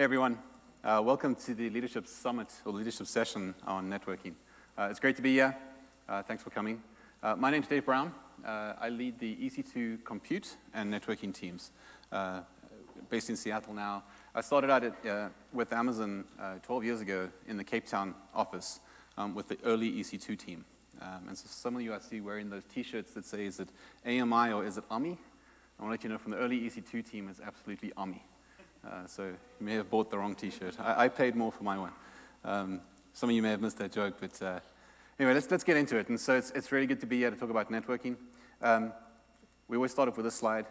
Hey everyone, uh, welcome to the Leadership Summit or Leadership Session on networking. Uh, it's great to be here. Uh, thanks for coming. Uh, my name is Dave Brown. Uh, I lead the EC2 compute and networking teams uh, based in Seattle now. I started out at, with Amazon 12 years ago in the Cape Town office um, with the early EC2 team. Um, and so some of you I see wearing those t-shirts that say, is it AMI or is it AMI? I want to let you know from the early EC2 team, it's absolutely AMI. Uh, so you may have bought the wrong T-shirt. I, I paid more for my one. Um, some of you may have missed that joke, but uh, anyway, let's, let's get into it. And so it's, it's really good to be here to talk about networking. Um, we always start off with a slide.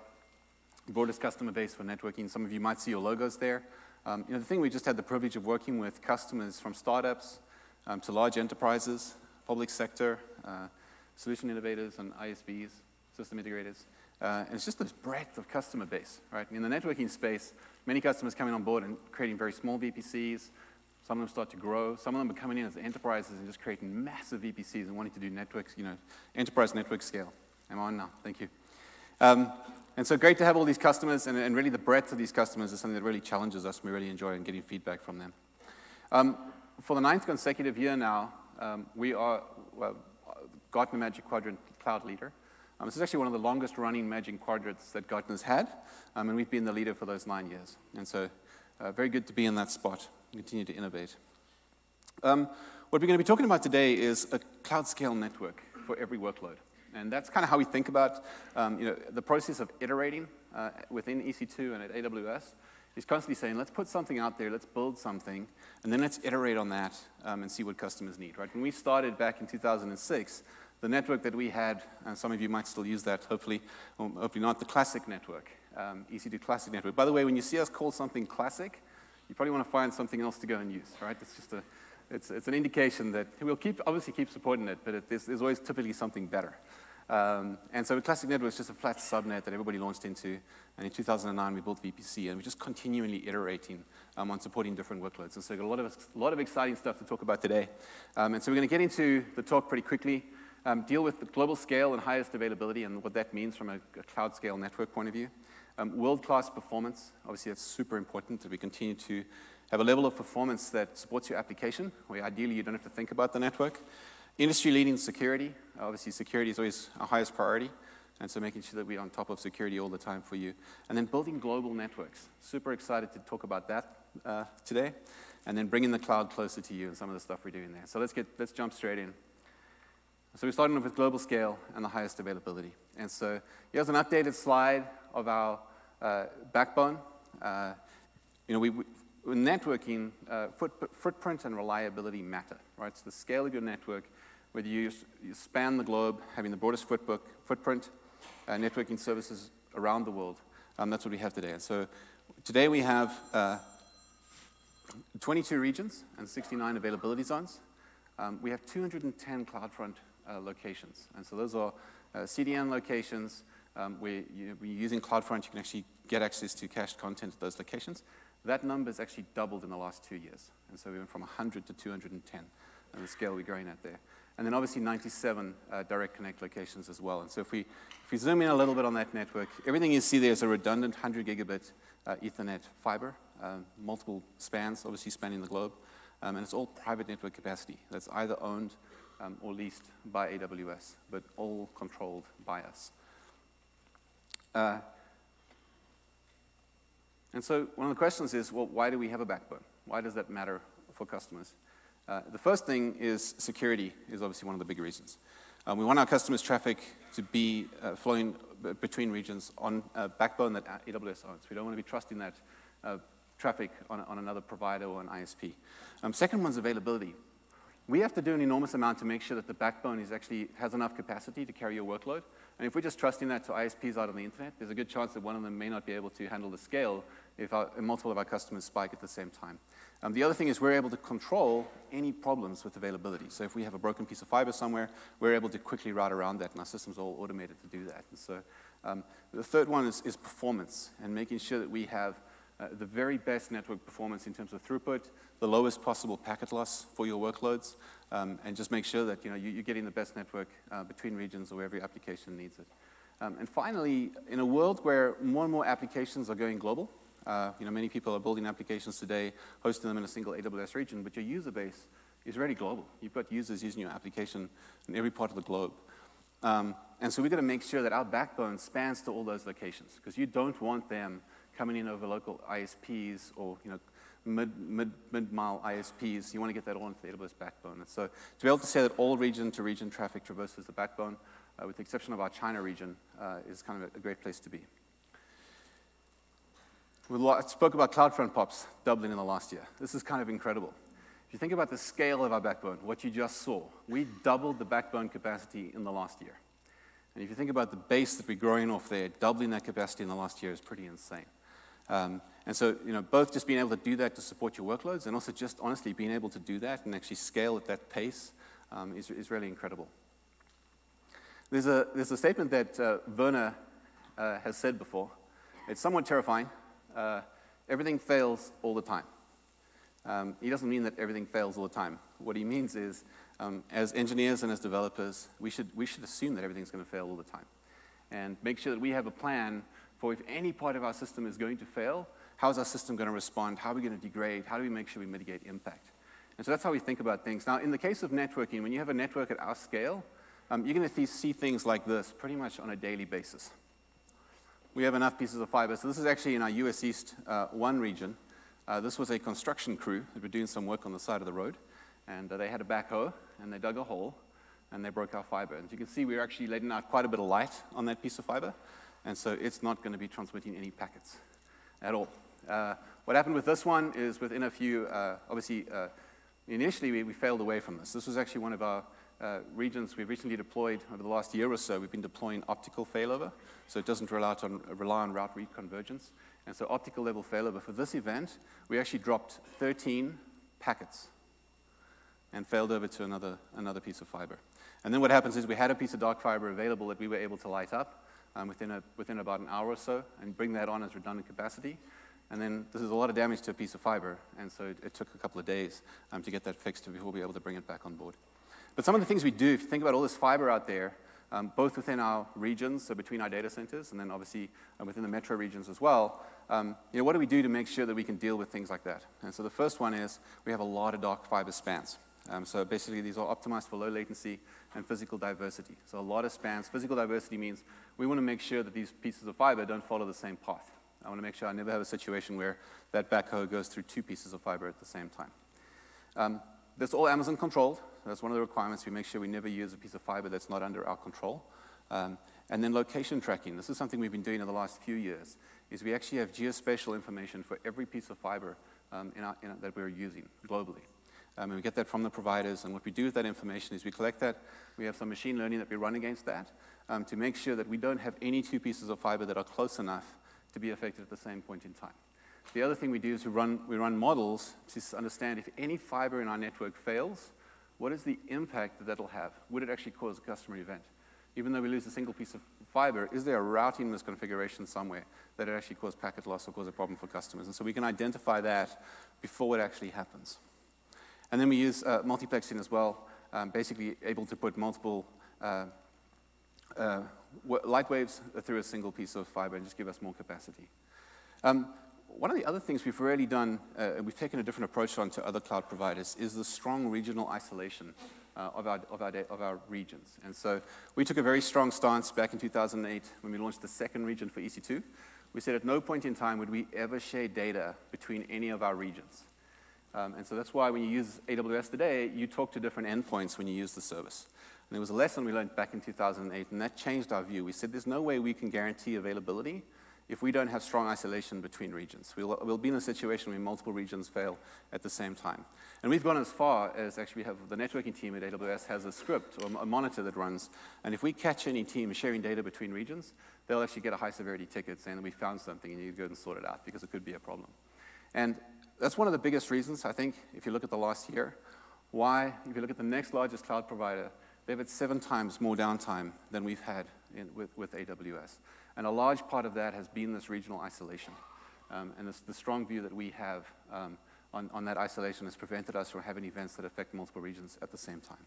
Broadest customer base for networking. Some of you might see your logos there. Um, you know, the thing we just had the privilege of working with customers from startups um, to large enterprises, public sector, uh, solution innovators and ISVs, system integrators. Uh, and it's just this breadth of customer base, right? In the networking space, many customers coming on board and creating very small VPCs. Some of them start to grow. Some of them are coming in as enterprises and just creating massive VPCs and wanting to do networks, you know, enterprise network scale. Am I'm on now. Thank you. Um, and so great to have all these customers, and, and, really the breadth of these customers is something that really challenges us. We really enjoy getting feedback from them. Um, for the ninth consecutive year now, um, we are well, Gartner Magic Quadrant Cloud Leader. Um, this is actually one of the longest running Magic Quadrants that Gartner's had, um, and we've been the leader for those nine years. And so uh, very good to be in that spot and continue to innovate. Um, what we're going to be talking about today is a cloud scale network for every workload. And that's kind of how we think about um, you know, the process of iterating uh, within EC2 and at AWS is constantly saying, let's put something out there, let's build something, and then let's iterate on that um, and see what customers need, right? When we started back in 2006, the network that we had, and some of you might still use that, hopefully, hopefully not, the classic network, um, EC2 classic network. By the way, when you see us call something classic, you probably want to find something else to go and use, right? It's just a, it's, it's an indication that we'll keep, obviously keep supporting it, but it, there's, there's, always typically something better. Um, and so the classic network is just a flat subnet that everybody launched into. And in 2009, we built VPC, and we're just continually iterating um, on supporting different workloads. And so we've got a lot of, a lot of exciting stuff to talk about today. Um, and so we're going to get into the talk pretty quickly um, deal with the global scale and highest availability and what that means from a, a cloud scale network point of view. Um, World-class performance, obviously that's super important that we continue to have a level of performance that supports your application, where ideally you don't have to think about the network. Industry-leading security, obviously security is always our highest priority, and so making sure that we're on top of security all the time for you. And then building global networks. Super excited to talk about that uh, today. And then bringing the cloud closer to you and some of the stuff we're doing there. So let's, get, let's jump straight in. So we're starting with global scale and the highest availability. And so here's an updated slide of our uh, backbone. Uh, you know, we, we networking, uh, foot, footprint and reliability matter, right? So the scale of your network, whether you, you span the globe, having the broadest footbook, footprint, uh, networking services around the world, um, that's what we have today. And so today we have uh, 22 regions and 69 availability zones. Um, we have 210 CloudFront locations. And so those are uh, CDN locations. Um, where you, are using CloudFront, you can actually get access to cached content at those locations. That number has actually doubled in the last two years. And so we went from 100 to 210, and the scale we're growing at there. And then obviously 97 uh, direct connect locations as well. And so if we, if we zoom in a little bit on that network, everything you see there is a redundant 100 gigabit uh, Ethernet fiber, uh, multiple spans, obviously spanning the globe. Um, and it's all private network capacity that's either owned um, or leased by AWS, but all controlled by us. Uh, and so one of the questions is, well, why do we have a backbone? Why does that matter for customers? Uh, the first thing is security is obviously one of the big reasons. Um, we want our customers' traffic to be uh, flowing between regions on a backbone that AWS owns. We don't want to be trusting that uh, traffic on, on, another provider or an ISP. Um, second one's availability we have to do an enormous amount to make sure that the backbone is actually has enough capacity to carry your workload. And if we're just trusting that to ISPs out on the internet, there's a good chance that one of them may not be able to handle the scale if our, multiple of our customers spike at the same time. Um, the other thing is we're able to control any problems with availability. So if we have a broken piece of fiber somewhere, we're able to quickly route around that, and our system's all automated to do that. And so um, the third one is, is performance and making sure that we have uh, the very best network performance in terms of throughput, the lowest possible packet loss for your workloads, um, and just make sure that you know, you, are getting the best network uh, between regions or where every application needs it. Um, and finally, in a world where more and more applications are going global, Uh, you know, many people are building applications today, hosting them in a single AWS region, but your user base is really global. You've got users using your application in every part of the globe. Um, and so we've got to make sure that our backbone spans to all those locations, because you don't want them coming in over local ISPs or you know, mid, mid, mid-mile ISPs. You want to get that all into the AWS backbone. And so to be able to say that all region-to-region traffic traverses the backbone, uh, with the exception of our China region, uh, is kind of a, a, great place to be. We spoke about CloudFront POPs doubling in the last year. This is kind of incredible. If you think about the scale of our backbone, what you just saw, we doubled the backbone capacity in the last year. And if you think about the base that we're growing off there, doubling that capacity in the last year is pretty insane. Um, and so, you know, both just being able to do that to support your workloads and also just honestly being able to do that and actually scale at that pace um, is, is really incredible. There's a, there's a statement that uh, Werner uh, has said before. It's somewhat terrifying. Uh, everything fails all the time. Um, he doesn't mean that everything fails all the time. What he means is, um, as engineers and as developers, we should, we should assume that everything's going to fail all the time. And make sure that we have a plan for if any part of our system is going to fail, how is our system going to respond? How are we going to degrade? How do we make sure we mitigate impact? And so that's how we think about things. Now, in the case of networking, when you have a network at our scale, um, you're going to see things like this pretty much on a daily basis. We have enough pieces of fiber. So this is actually in our US East uh, 1 region. Uh, this was a construction crew that were doing some work on the side of the road. And uh, they had a backhoe, and they dug a hole, and they broke our fiber. And you can see we we're actually letting out quite a bit of light on that piece of fiber. And so it's not going to be transmitting any packets at all. Uh, what happened with this one is within a few, uh, obviously, uh, initially we, we, failed away from this. This was actually one of our uh, regions we've recently deployed over the last year or so. We've been deploying optical failover, so it doesn't rely on, rely on route reconvergence. And so optical level failover for this event, we actually dropped 13 packets and failed over to another, another piece of fiber. And then what happens is we had a piece of dark fiber available that we were able to light up um, within, a, within about an hour or so and bring that on as redundant capacity. And then this is a lot of damage to a piece of fiber, and so it, it took a couple of days um, to get that fixed before we were able to bring it back on board. But some of the things we do, if you think about all this fiber out there, um, both within our regions, so between our data centers, and then obviously uh, within the metro regions as well, um, you know, what do we do to make sure that we can deal with things like that? And so the first one is we have a lot of dark fiber spans. Um, so basically, these are optimized for low latency and physical diversity. So a lot of spans. Physical diversity means we want to make sure that these pieces of fiber don't follow the same path. I want to make sure I never have a situation where that backhoe goes through two pieces of fiber at the same time. Um, that's all Amazon controlled. That's one of the requirements. We make sure we never use a piece of fiber that's not under our control. Um, and then location tracking. This is something we've been doing in the last few years, is we actually have geospatial information for every piece of fiber um, in our, in our, that we're using globally. Um, and we get that from the providers, and what we do with that information is we collect that. We have some machine learning that we run against that um, to make sure that we don't have any two pieces of fiber that are close enough to be affected at the same point in time. The other thing we do is we run, we run models to understand if any fiber in our network fails, what is the impact that that'll have? Would it actually cause a customer event? Even though we lose a single piece of fiber, is there a routing misconfiguration somewhere that it actually cause packet loss or cause a problem for customers? And so we can identify that before it actually happens. And then we use uh, multiplexing as well, um, basically able to put multiple uh, uh, light waves through a single piece of fiber and just give us more capacity. Um, one of the other things we've really done, uh, taken a different approach on to other cloud providers, is the strong regional isolation uh, of, our, of, our, of our regions. And so we took a very strong stance back in 2008 when we launched the second region for EC2. We said at no point in time would we ever share data between any of our regions. Um, and so that's why when you use AWS today, you talk to different endpoints when you use the service. And it was a lesson we learned back in 2008, and that changed our view. We said there's no way we can guarantee availability if we don't have strong isolation between regions. We'll, we'll be in a situation where multiple regions fail at the same time. And we've gone as far as actually we have the networking team at AWS has a script or a monitor that runs. And if we catch any team sharing data between regions, they'll actually get a high severity ticket saying that we found something and you go and sort it out because it could be a problem. And that's one of the biggest reasons, I think, if you look at the last year, why, if you look at the next largest cloud provider, they've had seven times more downtime than we've had in, with, with AWS. And a large part of that has been this regional isolation. Um, and the strong view that we have um, on, on, that isolation has prevented us from having events that affect multiple regions at the same time.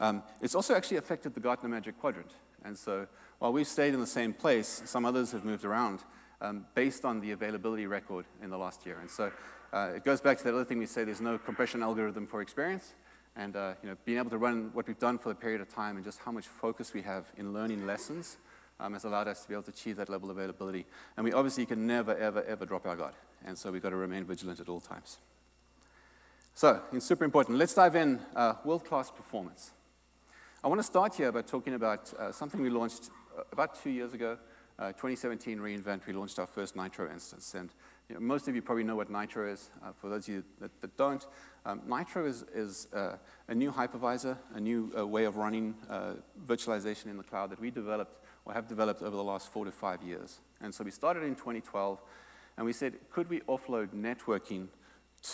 Um, it's also actually affected the Gartner Magic Quadrant. And so while we've stayed in the same place, some others have moved around. um, based on the availability record in the last year. And so uh, it goes back to that other thing we say, there's no compression algorithm for experience. And uh, you know, being able to run what we've done for a period of time and just how much focus we have in learning lessons um, has allowed us to be able to achieve that level of availability. And we obviously can never, ever, ever drop our guard. And so we've got to remain vigilant at all times. So, it's super important. Let's dive in uh, world-class performance. I want to start here by talking about uh, something we launched uh, about two years ago, uh, 2017 reInvent. We launched our first Nitro instance. And you know, most of you probably know what Nitro is. Uh, for those of you that, that don't, um, Nitro is, is uh, a new hypervisor, a new uh, way of running uh, virtualization in the cloud that we developed or have developed over the last four to five years. And so we started in 2012, and we said, could we offload networking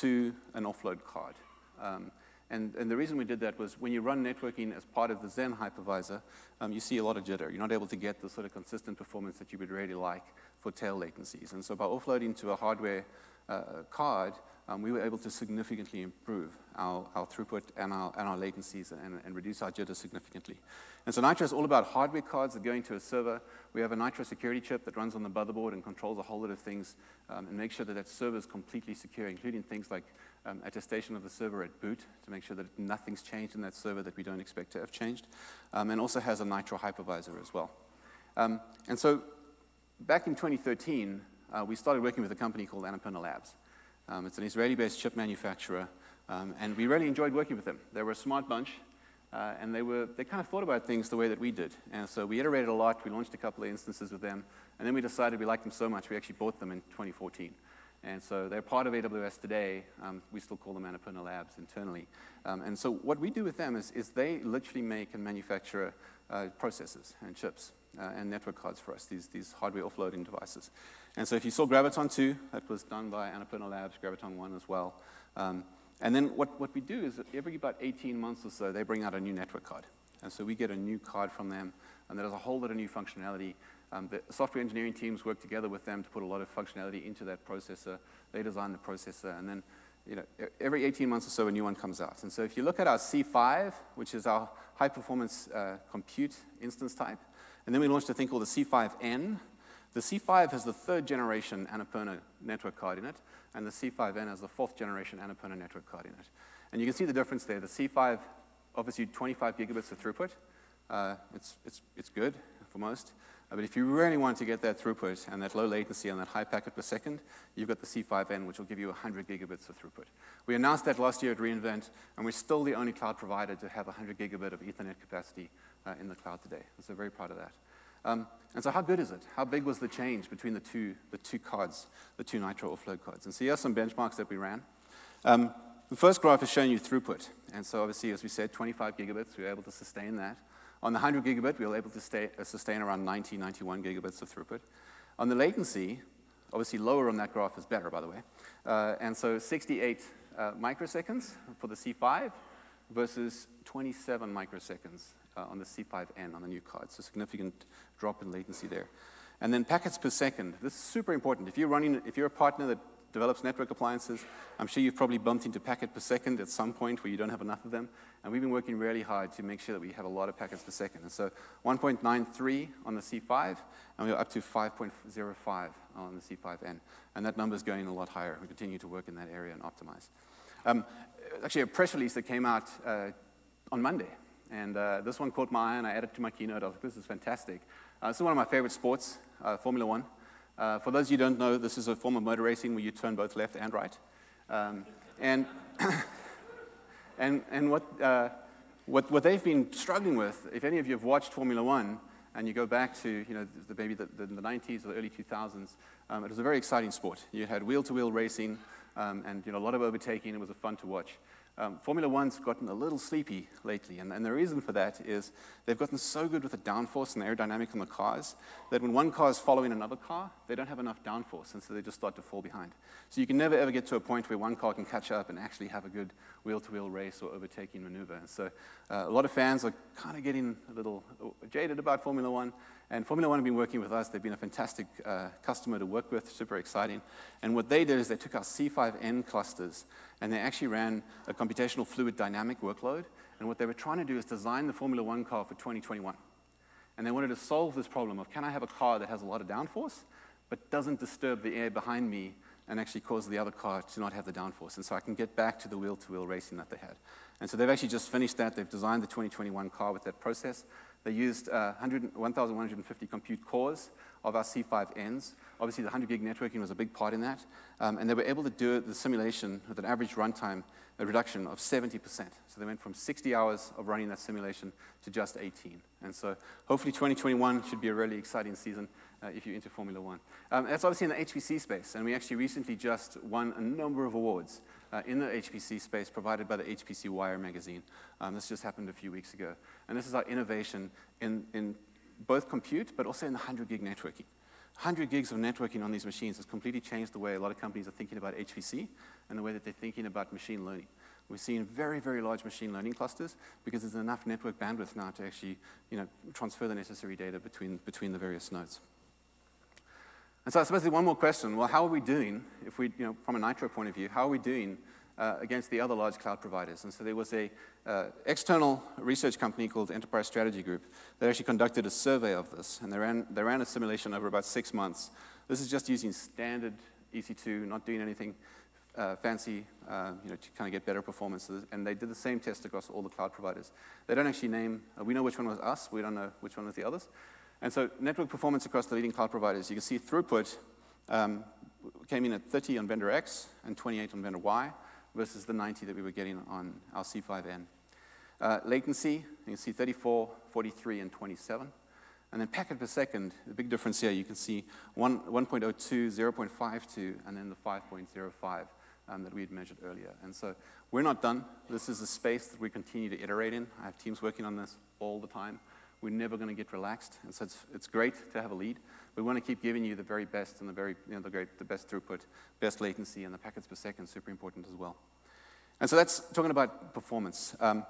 to an offload card? Um, and, and, the reason we did that was when you run networking as part of the Xen hypervisor, um, you see a lot of jitter. You're not able to get the sort of consistent performance that you would really like for tail latencies. And so by offloading to a hardware uh, card, um, we were able to significantly improve our, our throughput and our, and our latencies and, and, reduce our jitter significantly. And so Nitro is all about hardware cards that go into a server. We have a Nitro security chip that runs on the motherboard and controls a whole lot of things um, and makes sure that that server is completely secure, including things like um, attestation of the server at boot to make sure that nothing's changed in that server that we don't expect to have changed, um, and also has a Nitro hypervisor as well. Um, and so back in 2013, uh, we started working with a company called Annapurna Labs. Um, it's an Israeli-based chip manufacturer, um, and we really enjoyed working with them. They were a smart bunch, uh, and they, were, they kind of thought about things the way that we did. And so we iterated a lot. We launched a couple of instances with them, and then we decided we liked them so much we actually bought them in 2014. And so they're part of AWS today. Um, we still call them Annapurna Labs internally. Um, and so what we do with them is, is they literally make and manufacture uh, processors and chips uh, and network cards for us, these, these hardware offloading devices. And so if you saw Graviton 2, that was done by Annapurna Labs, Graviton 1 as well. Um, and then what, what we do is every about 18 months or so, they bring out a new network card. And so we get a new card from them, and there's a whole lot of new functionality. Um, the software engineering teams work together with them to put a lot of functionality into that processor. They design the processor, and then you know, every 18 months or so, a new one comes out. And so if you look at our C5, which is our high-performance uh, compute instance type, and then we launched a thing called the C5N, the C5 has the third generation Annapurna network card in it, and the C5N has the fourth generation Annapurna network card in it. And you can see the difference there. The C5, offers you 25 gigabits of throughput. Uh, it's, it's, it's good for most. Uh, but if you really want to get that throughput and that low latency and that high packet per second, you've got the C5N, which will give you 100 gigabits of throughput. We announced that last year at reInvent, and we're still the only cloud provider to have 100 gigabit of Ethernet capacity uh, in the cloud today. So very proud of that. Um, and so how good is it? How big was the change between the two, the two cards, the two Nitro offload flow cards? And so here are some benchmarks that we ran. Um, the first graph is showing you throughput. And so obviously, as we said, 25 gigabits, we were able to sustain that. On the 100 gigabit, we were able to stay, uh, sustain around 90, 91 gigabits of throughput. On the latency, obviously lower on that graph is better, by the way. Uh, and so 68 uh, microseconds for the C5 versus 27 microseconds uh, on the C5N on the new card. So significant drop in latency there. And then packets per second. This is super important. If you're running, if you're a partner that develops network appliances, I'm sure you've probably bumped into packet per second at some point where you don't have enough of them. And we've been working really hard to make sure that we have a lot of packets per second. And so 1.93 on the C5, and we're up to 5.05 on the C5N. And that number is going a lot higher. We continue to work in that area and optimize. Um, actually, a press release that came out uh, on Monday and uh, this one caught my eye, and I added to my keynote. I was like, this is fantastic. Uh, this is one of my favorite sports, uh, Formula One. Uh, for those of you who don't know, this is a form of motor racing where you turn both left and right. Um, and, and, and what, uh, what, what they've been struggling with, if any of you have watched Formula One, and you go back to you know, the, maybe the, the, the 90s or the early 2000s, um, it was a very exciting sport. You had wheel-to-wheel racing um, and you know, a lot of overtaking. It was fun to watch. Um, Formula One's gotten a little sleepy lately, and, and, the reason for that is they've gotten so good with the downforce and the aerodynamic on the cars that when one car is following another car, they don't have enough downforce, and so they just start to fall behind. So you can never ever get to a point where one car can catch up and actually have a good wheel-to-wheel race or overtaking maneuver. And so uh, a lot of fans are kind of getting a little jaded about Formula One, and Formula One have been working with us. They've been a fantastic uh, customer to work with, super exciting. And what they did is they took our C5N clusters and they actually ran a computational fluid dynamic workload. And what they were trying to do is design the Formula One car for 2021. And they wanted to solve this problem of can I have a car that has a lot of downforce, but doesn't disturb the air behind me and actually cause the other car to not have the downforce. And so I can get back to the wheel-to-wheel racing that they had. And so they've actually just finished that. They've designed the 2021 car with that process. They used uh, 1,150 compute cores of our C5Ns. Obviously, the 100 gig networking was a big part in that. Um, and they were able to do the simulation with an average runtime reduction of 70%. So they went from 60 hours of running that simulation to just 18. And so hopefully 2021 should be a really exciting season uh, if you're into Formula One. Um, that's obviously in the HPC space, and we actually recently just won a number of awards uh, in the HPC space provided by the HPC Wire magazine. Um, this just happened a few weeks ago. And this is our innovation in, in both compute, but also in the 100 gig networking. 100 gigs of networking on these machines has completely changed the way a lot of companies are thinking about HPC and the way that they're thinking about machine learning. We're seeing very, very large machine learning clusters because there's enough network bandwidth now to actually you know, transfer the necessary data between, between the various nodes. And so I suppose the one more question, well, how are we doing, if we, you know, from a Nitro point of view, how are we doing uh, against the other large cloud providers? And so there was a uh, external research company called Enterprise Strategy Group that actually conducted a survey of this, and they ran, they ran a simulation over about six months. This is just using standard EC2, not doing anything uh, fancy, uh, you know, to kind of get better performance. And they did the same test across all the cloud providers. They don't actually name, uh, we know which one was us, we don't know which one was the others. And so network performance across the leading cloud providers, you can see throughput um, came in at 30 on vendor X and 28 on vendor Y versus the 90 that we were getting on our C5N. Uh, latency, you can see 34, 43, and 27. And then packet per second, the big difference here, you can see 1, 1.02, 0.52, and then the 5.05 um, that we had measured earlier. And so we're not done. This is a space that we continue to iterate in. I have teams working on this all the time. We're never going to get relaxed. And so it's, it's great to have a lead. We want to keep giving you the very best and the, very, you know, the, great, the best throughput, best latency, and the packets per second, super important as well. And so that's talking about performance. Um,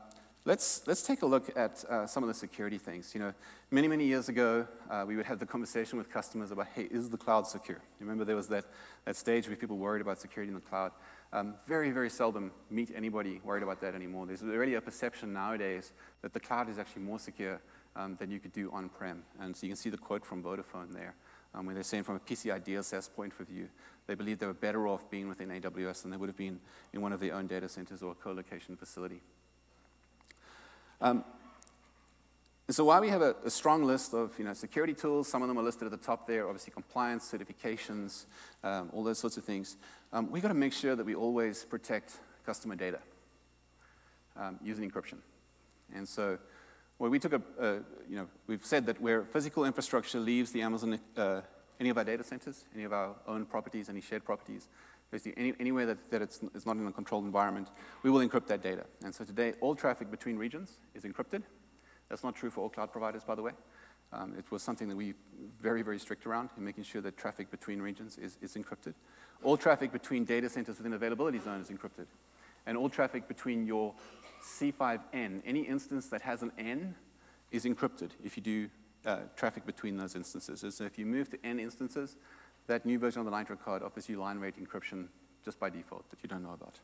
let's, let's take a look at uh, some of the security things. You know, many, many years ago, uh, we would have the conversation with customers about, hey, is the cloud secure? You remember there was that, that stage where people worried about security in the cloud. Um, very, very seldom meet anybody worried about that anymore. There's already a perception nowadays that the cloud is actually more secure um, than you could do on-prem. And so you can see the quote from Vodafone there, um, where they're saying from a PCI DSS point of view, they believe they were better off being within AWS than they would have been in one of their own data centers or a co-location facility. Um, so while we have a, a, strong list of you know, security tools, some of them are listed at the top there, obviously compliance, certifications, um, all those sorts of things, um, we've got to make sure that we always protect customer data um, using encryption. And so well, we took a, a, you know, we've said that where physical infrastructure leaves the Amazon, uh, any of our data centers, any of our own properties, any shared properties, basically any, anywhere that, that it's, it's not in a controlled environment, we will encrypt that data. And so today, all traffic between regions is encrypted. That's not true for all cloud providers, by the way. Um, it was something that we very, very strict around in making sure that traffic between regions is, is encrypted. All traffic between data centers within availability zone is encrypted. And all traffic between your C5N, any instance that has an N is encrypted if you do uh, traffic between those instances. So if you move to N instances, that new version of the Nitro card offers you line rate encryption just by default that you don't know about.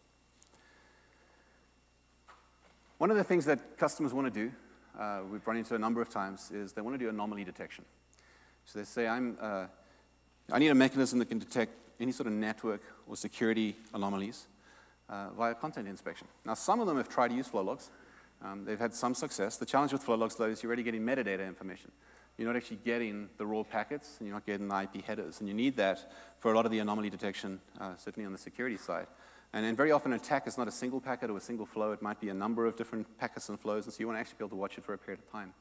One of the things that customers want to do, uh, we've run into a number of times, is they want to do anomaly detection. So they say, I'm, uh, I need a mechanism that can detect any sort of network or security anomalies uh, via content inspection. Now, some of them have tried to use flow logs. Um, they've had some success. The challenge with flow logs, though, is you're already getting metadata information. You're not actually getting the raw packets, and you're not getting the IP headers. And you need that for a lot of the anomaly detection, uh, certainly on the security side. And then very often an attack is not a single packet or a single flow. It might be a number of different packets and flows, and so you want to actually be able to watch it for a period of time.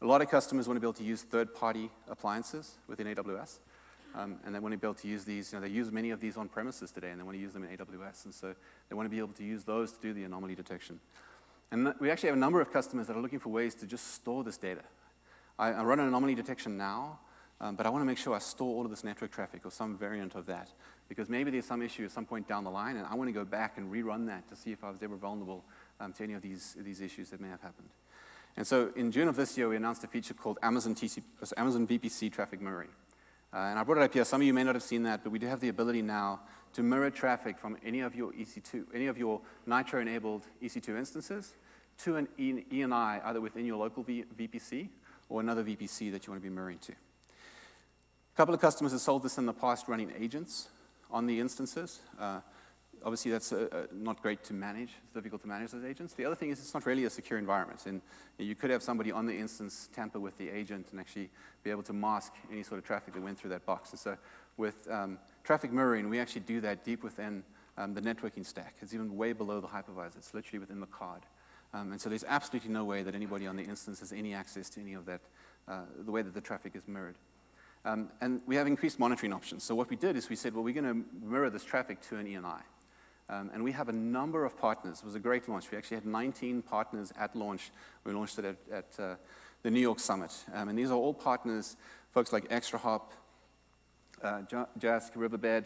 A lot of customers want to be able to use third-party appliances within AWS. Um, and they want to be able to use these, you know, they use many of these on premises today, and they want to use them in AWS. And so they want to be able to use those to do the anomaly detection. And we actually have a number of customers that are looking for ways to just store this data. I, I run an anomaly detection now, um, but I want to make sure I store all of this network traffic or some variant of that, because maybe there's some issue at some point down the line, and I want to go back and rerun that to see if I was ever vulnerable um, to any of these, these issues that may have happened. And so in June of this year, we announced a feature called Amazon, TC, Amazon VPC Traffic Mirroring. Uh, and I brought it up here. Some of you may not have seen that, but we do have the ability now to mirror traffic from any of your EC2, any of your Nitro-enabled EC2 instances to an ENI, either within your local v VPC or another VPC that you want to be mirroring to. A couple of customers have sold this in the past running agents on the instances. Uh, obviously, that's uh, uh, not great to manage. It's difficult to manage those agents. The other thing is it's not really a secure environment. And you could have somebody on the instance tamper with the agent and actually be able to mask any sort of traffic that went through that box. And so with um, traffic mirroring, we actually do that deep within um, the networking stack. It's even way below the hypervisor. It's literally within the card. Um, and so there's absolutely no way that anybody on the instance has any access to any of that, uh, the way that the traffic is mirrored. Um, and we have increased monitoring options. So what we did is we said, well, we're going to mirror this traffic to an ENI. Um, and we have a number of partners. It was a great launch. We actually had 19 partners at launch. We launched it at, at uh, the New York Summit. Um, and these are all partners, folks like ExtraHop, uh, Jask, Riverbed,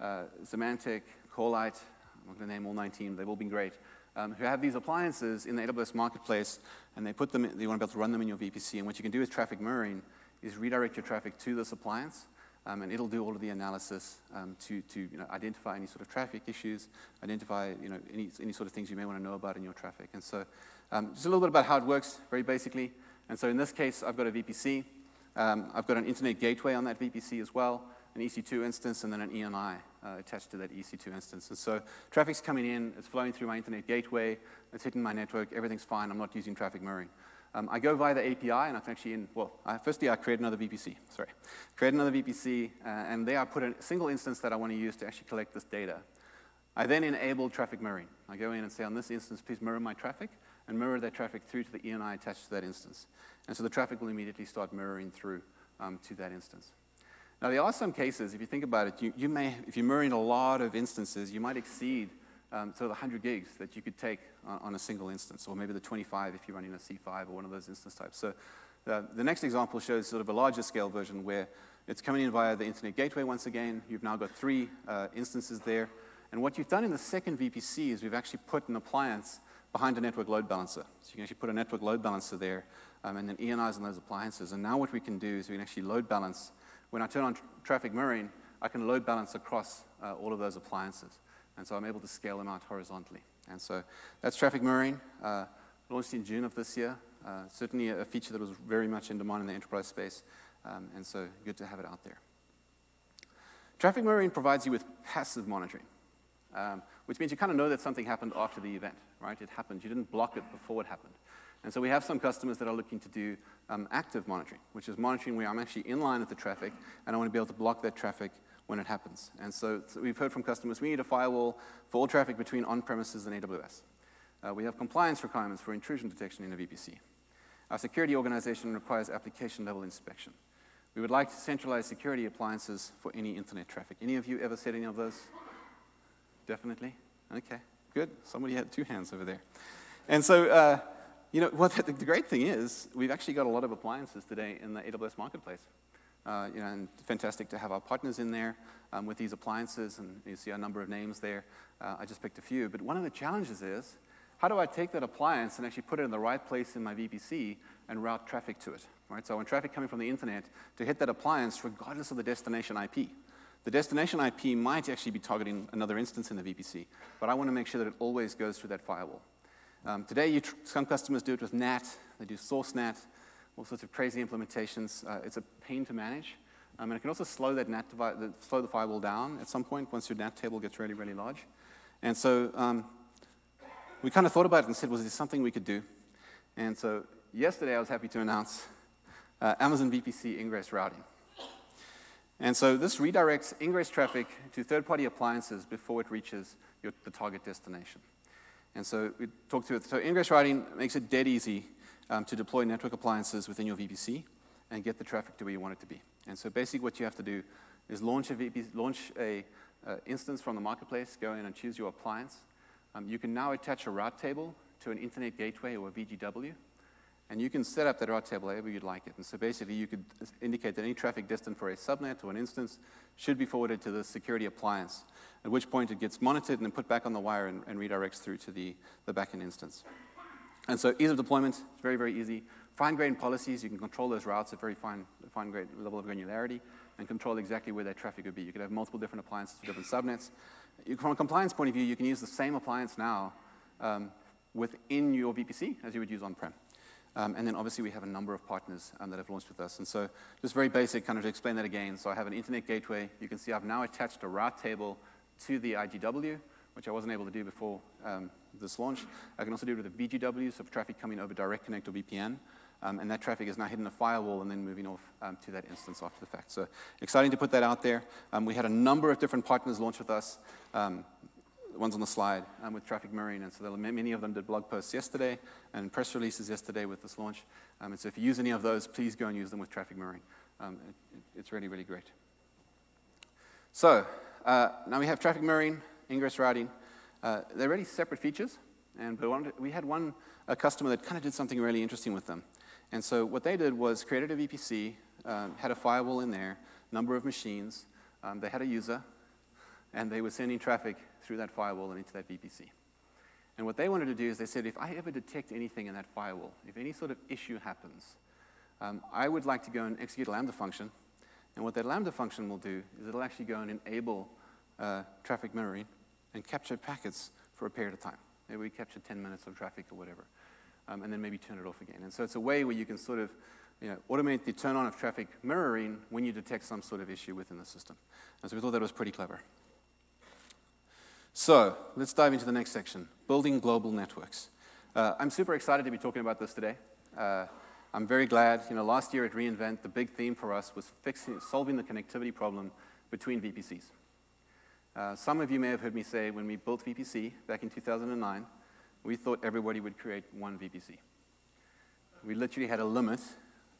uh, Symantec, Corelight. I'm not going to name all 19. They've all been great. Um, who have these appliances in the AWS marketplace, and they put them. In, want to be able to run them in your VPC. And what you can do with traffic mirroring is redirect your traffic to this appliance, um, and it'll do all of the analysis um, to, to you know, identify any sort of traffic issues, identify you know, any, any sort of things you may want to know about in your traffic. And so um, just a little bit about how it works, very basically. And so in this case, I've got a VPC. Um, I've got an internet gateway on that VPC as well, an EC2 instance, and then an ENI uh, attached to that EC2 instance. And so traffic's coming in, it's flowing through my internet gateway, it's hitting my network, everything's fine, I'm not using traffic mirroring. Um, I go via the API, and I can actually, in, well, I, firstly, I create another VPC, sorry. Create another VPC, uh, and there I put a single instance that I want to use to actually collect this data. I then enable traffic mirroring. I go in and say, on this instance, please mirror my traffic, and mirror that traffic through to the ENI attached to that instance. And so the traffic will immediately start mirroring through um, to that instance. Now, there are some cases, if you think about it, you, you may, if you're mirroring a lot of instances, you might exceed um, so the 100 gigs that you could take on, on, a single instance, or maybe the 25 if you're running a C5 or one of those instance types. So uh, the next example shows sort of a larger scale version where it's coming in via the internet gateway once again. You've now got three uh, instances there. And what you've done in the second VPC is we've actually put an appliance behind a network load balancer. So you can actually put a network load balancer there um, and then ENIs on those appliances. And now what we can do is we can actually load balance. When I turn on traffic mirroring, I can load balance across uh, all of those appliances. And so I'm able to scale them out horizontally. And so that's traffic mirroring, uh, launched in June of this year. Uh, certainly a feature that was very much in demand in the enterprise space. Um, and so good to have it out there. Traffic mirroring provides you with passive monitoring, um, which means you kind of know that something happened after the event, right? It happened. You didn't block it before it happened. And so we have some customers that are looking to do um, active monitoring, which is monitoring where I'm actually in line with the traffic, and I want to be able to block that traffic when it happens. And so, so we've heard from customers, we need a firewall for all traffic between on-premises and AWS. Uh, we have compliance requirements for intrusion detection in a VPC. Our security organization requires application-level inspection. We would like to centralize security appliances for any internet traffic. Any of you ever said any of those? Definitely? Okay, good. Somebody had two hands over there. And so, uh, you know, what the, the great thing is, we've actually got a lot of appliances today in the AWS marketplace. Uh, you know, and fantastic to have our partners in there um, with these appliances, and you see a number of names there. Uh, I just picked a few. But one of the challenges is, how do I take that appliance and actually put it in the right place in my VPC and route traffic to it? Right? So want traffic coming from the internet to hit that appliance regardless of the destination IP. The destination IP might actually be targeting another instance in the VPC, but I want to make sure that it always goes through that firewall. Um, today, some customers do it with NAT, they do source NAT, all sorts of crazy implementations. Uh, it's a pain to manage. Um, and it can also slow that NAT the, slow the firewall down at some point once your NAT table gets really, really large. And so um, we kind of thought about it and said, was there something we could do? And so yesterday I was happy to announce uh, Amazon VPC ingress routing. And so this redirects ingress traffic to third-party appliances before it reaches your, the target destination. And so we talked through it. So ingress routing makes it dead easy um, to deploy network appliances within your VPC and get the traffic to where you want it to be. And so basically what you have to do is launch a, VPC, launch a uh, instance from the marketplace, go in and choose your appliance. Um, you can now attach a route table to an internet gateway or a VGW, and you can set up that route table however you'd like it. And so basically you could indicate that any traffic destined for a subnet or an instance should be forwarded to the security appliance, at which point it gets monitored and then put back on the wire and, and redirects through to the, the backend instance. And so ease of deployment, it's very, very easy. Fine-grained policies, you can control those routes at very fine, fine-grained level of granularity and control exactly where that traffic would be. You could have multiple different appliances for different subnets. You, from a compliance point of view, you can use the same appliance now um, within your VPC as you would use on-prem. Um, and then obviously we have a number of partners um, that have launched with us. And so just very basic, kind of to explain that again. So I have an internet gateway. You can see I've now attached a route table to the IGW, which I wasn't able to do before um, this launch. I can also do it with a VGW, so traffic coming over Direct Connect or VPN. Um, and that traffic is now hitting a firewall and then moving off um, to that instance after the fact. So exciting to put that out there. Um, we had a number of different partners launch with us. Um, ones on the slide um, with traffic mirroring. And so many of them did blog posts yesterday and press releases yesterday with this launch. Um, and so if you use any of those, please go and use them with traffic mirroring. Um, it, it's really, really great. So uh, now we have traffic mirroring, ingress routing. Uh, they're really separate features. And but we had one a customer that kind of did something really interesting with them. And so what they did was created a VPC, um, had a firewall in there, number of machines. Um, they had a user, and they were sending traffic through that firewall and into that VPC. And what they wanted to do is they said, if I ever detect anything in that firewall, if any sort of issue happens, um, I would like to go and execute a Lambda function. And what that Lambda function will do is it'll actually go and enable uh, traffic mirroring and capture packets for a period of time. Maybe we capture 10 minutes of traffic or whatever, um, and then maybe turn it off again. And so it's a way where you can sort of you know, automate the turn on of traffic mirroring when you detect some sort of issue within the system. And so we thought that was pretty clever. So let's dive into the next section, building global networks. Uh, I'm super excited to be talking about this today. Uh, I'm very glad, you know, last year at reInvent, the big theme for us was fixing, solving the connectivity problem between VPCs. Uh, some of you may have heard me say when we built VPC back in 2009, we thought everybody would create one VPC. We literally had a limit,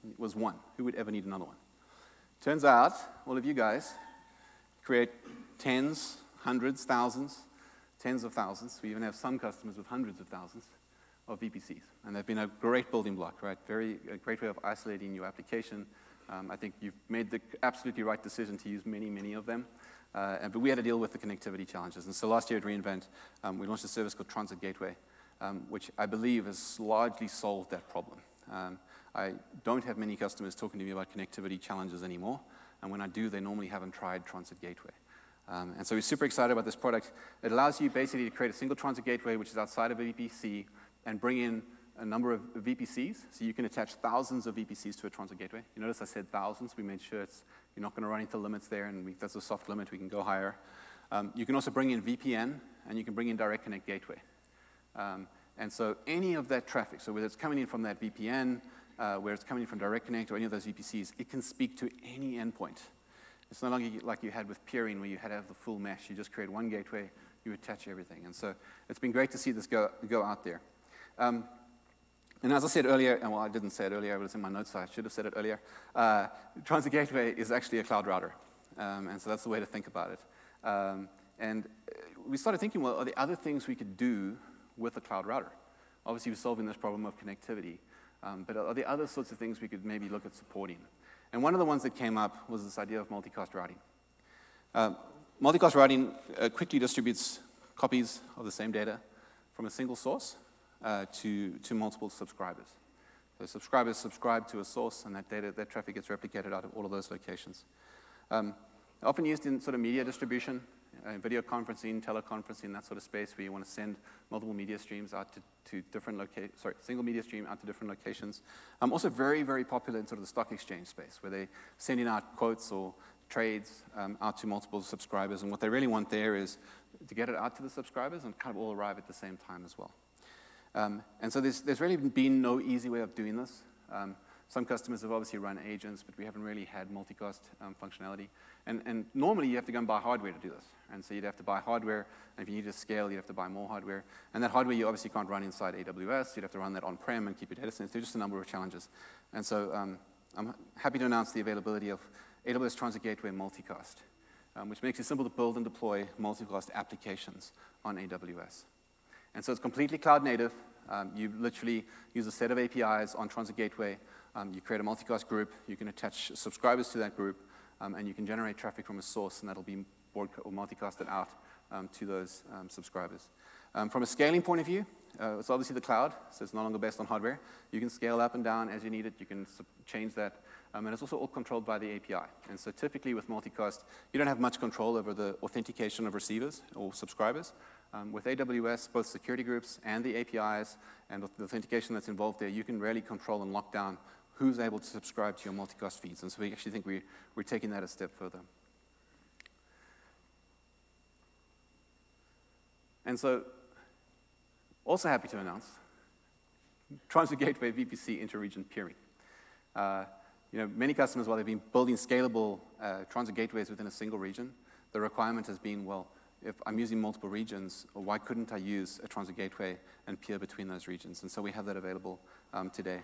it was one. Who would ever need another one? Turns out, all of you guys create tens, hundreds, thousands, tens of thousands. We even have some customers with hundreds of thousands of VPCs. And they've been a great building block, right? Very, a great way of isolating your application. Um, I think you've made the absolutely right decision to use many, many of them. Uh, and, but we had to deal with the connectivity challenges. And so last year at reInvent, um, we launched a service called Transit Gateway, um, which I believe has largely solved that problem. Um, I don't have many customers talking to me about connectivity challenges anymore. And when I do, they normally haven't tried Transit Gateway. Um, and so we're super excited about this product. It allows you basically to create a single transit gateway, which is outside of a VPC, and bring in a number of VPCs. So you can attach thousands of VPCs to a transit gateway. You notice I said thousands. We made sure it's, you're not going to run into limits there, and we, that's a soft limit. We can go higher. Um, you can also bring in VPN, and you can bring in Direct Connect Gateway. Um, and so any of that traffic, so whether it's coming in from that VPN, uh, where it's coming in from Direct Connect or any of those VPCs, it can speak to any endpoint. It's no longer like you had with peering where you had to have the full mesh. You just create one gateway, you attach everything. And so it's been great to see this go, go out there. Um, and as I said earlier, and well, I didn't say it earlier, it was in my notes, so I should have said it earlier. Uh, Transit Gateway is actually a cloud router. Um, and so that's the way to think about it. Um, and we started thinking, well, are there other things we could do with a cloud router? Obviously, we're solving this problem of connectivity. Um, but are there other sorts of things we could maybe look at supporting? And one of the ones that came up was this idea of multicast routing. Uh, multicast routing uh, quickly distributes copies of the same data from a single source uh, to, to multiple subscribers. So subscribers subscribe to a source, and that data, that traffic gets replicated out of all of those locations. Um, often used in sort of media distribution, uh, video conferencing, teleconferencing, that sort of space where you want to send multiple media streams out to, to different locations, sorry, single media stream out to different locations. Um, also very, very popular in sort of the stock exchange space where they're sending out quotes or trades um, out to multiple subscribers. And what they really want there is to get it out to the subscribers and kind of all arrive at the same time as well. Um, and so there's, there's really been no easy way of doing this. Um, some customers have obviously run agents, but we haven't really had multicast um, functionality. And, and, normally you have to go and buy hardware to do this. And so you'd have to buy hardware, and if you need to scale, you'd have to buy more hardware. And that hardware you obviously can't run inside AWS. You'd have to run that on-prem and keep your data centers. There's just a number of challenges. And so um, I'm happy to announce the availability of AWS Transit Gateway Multicast, um, which makes it simple to build and deploy multicast applications on AWS. And so it's completely cloud native. Um, you literally use a set of APIs on Transit Gateway um, you create a multicast group, you can attach subscribers to that group, um, and you can generate traffic from a source, and that'll be or multicasted out um, to those um, subscribers. From a scaling point of view, uh, it's obviously the cloud, so it's no longer based on hardware. You can scale up and down as you need it. You can change that. Um, and it's also all controlled by the API. And so typically with multicast, you don't have much control over the authentication of receivers or subscribers. Um, with AWS, both security groups and the APIs and the authentication that's involved there, you can really control and lock down who's able to subscribe to your multicast feeds. And so we actually think we, we're taking that a step further. And so, also happy to announce, Transit Gateway VPC inter-region peering. Uh, you know, many customers, while they've been building scalable uh, transit gateways within a single region, the requirement has been, well, if I'm using multiple regions, why couldn't I use a transit gateway and peer between those regions? And so we have that available um, today.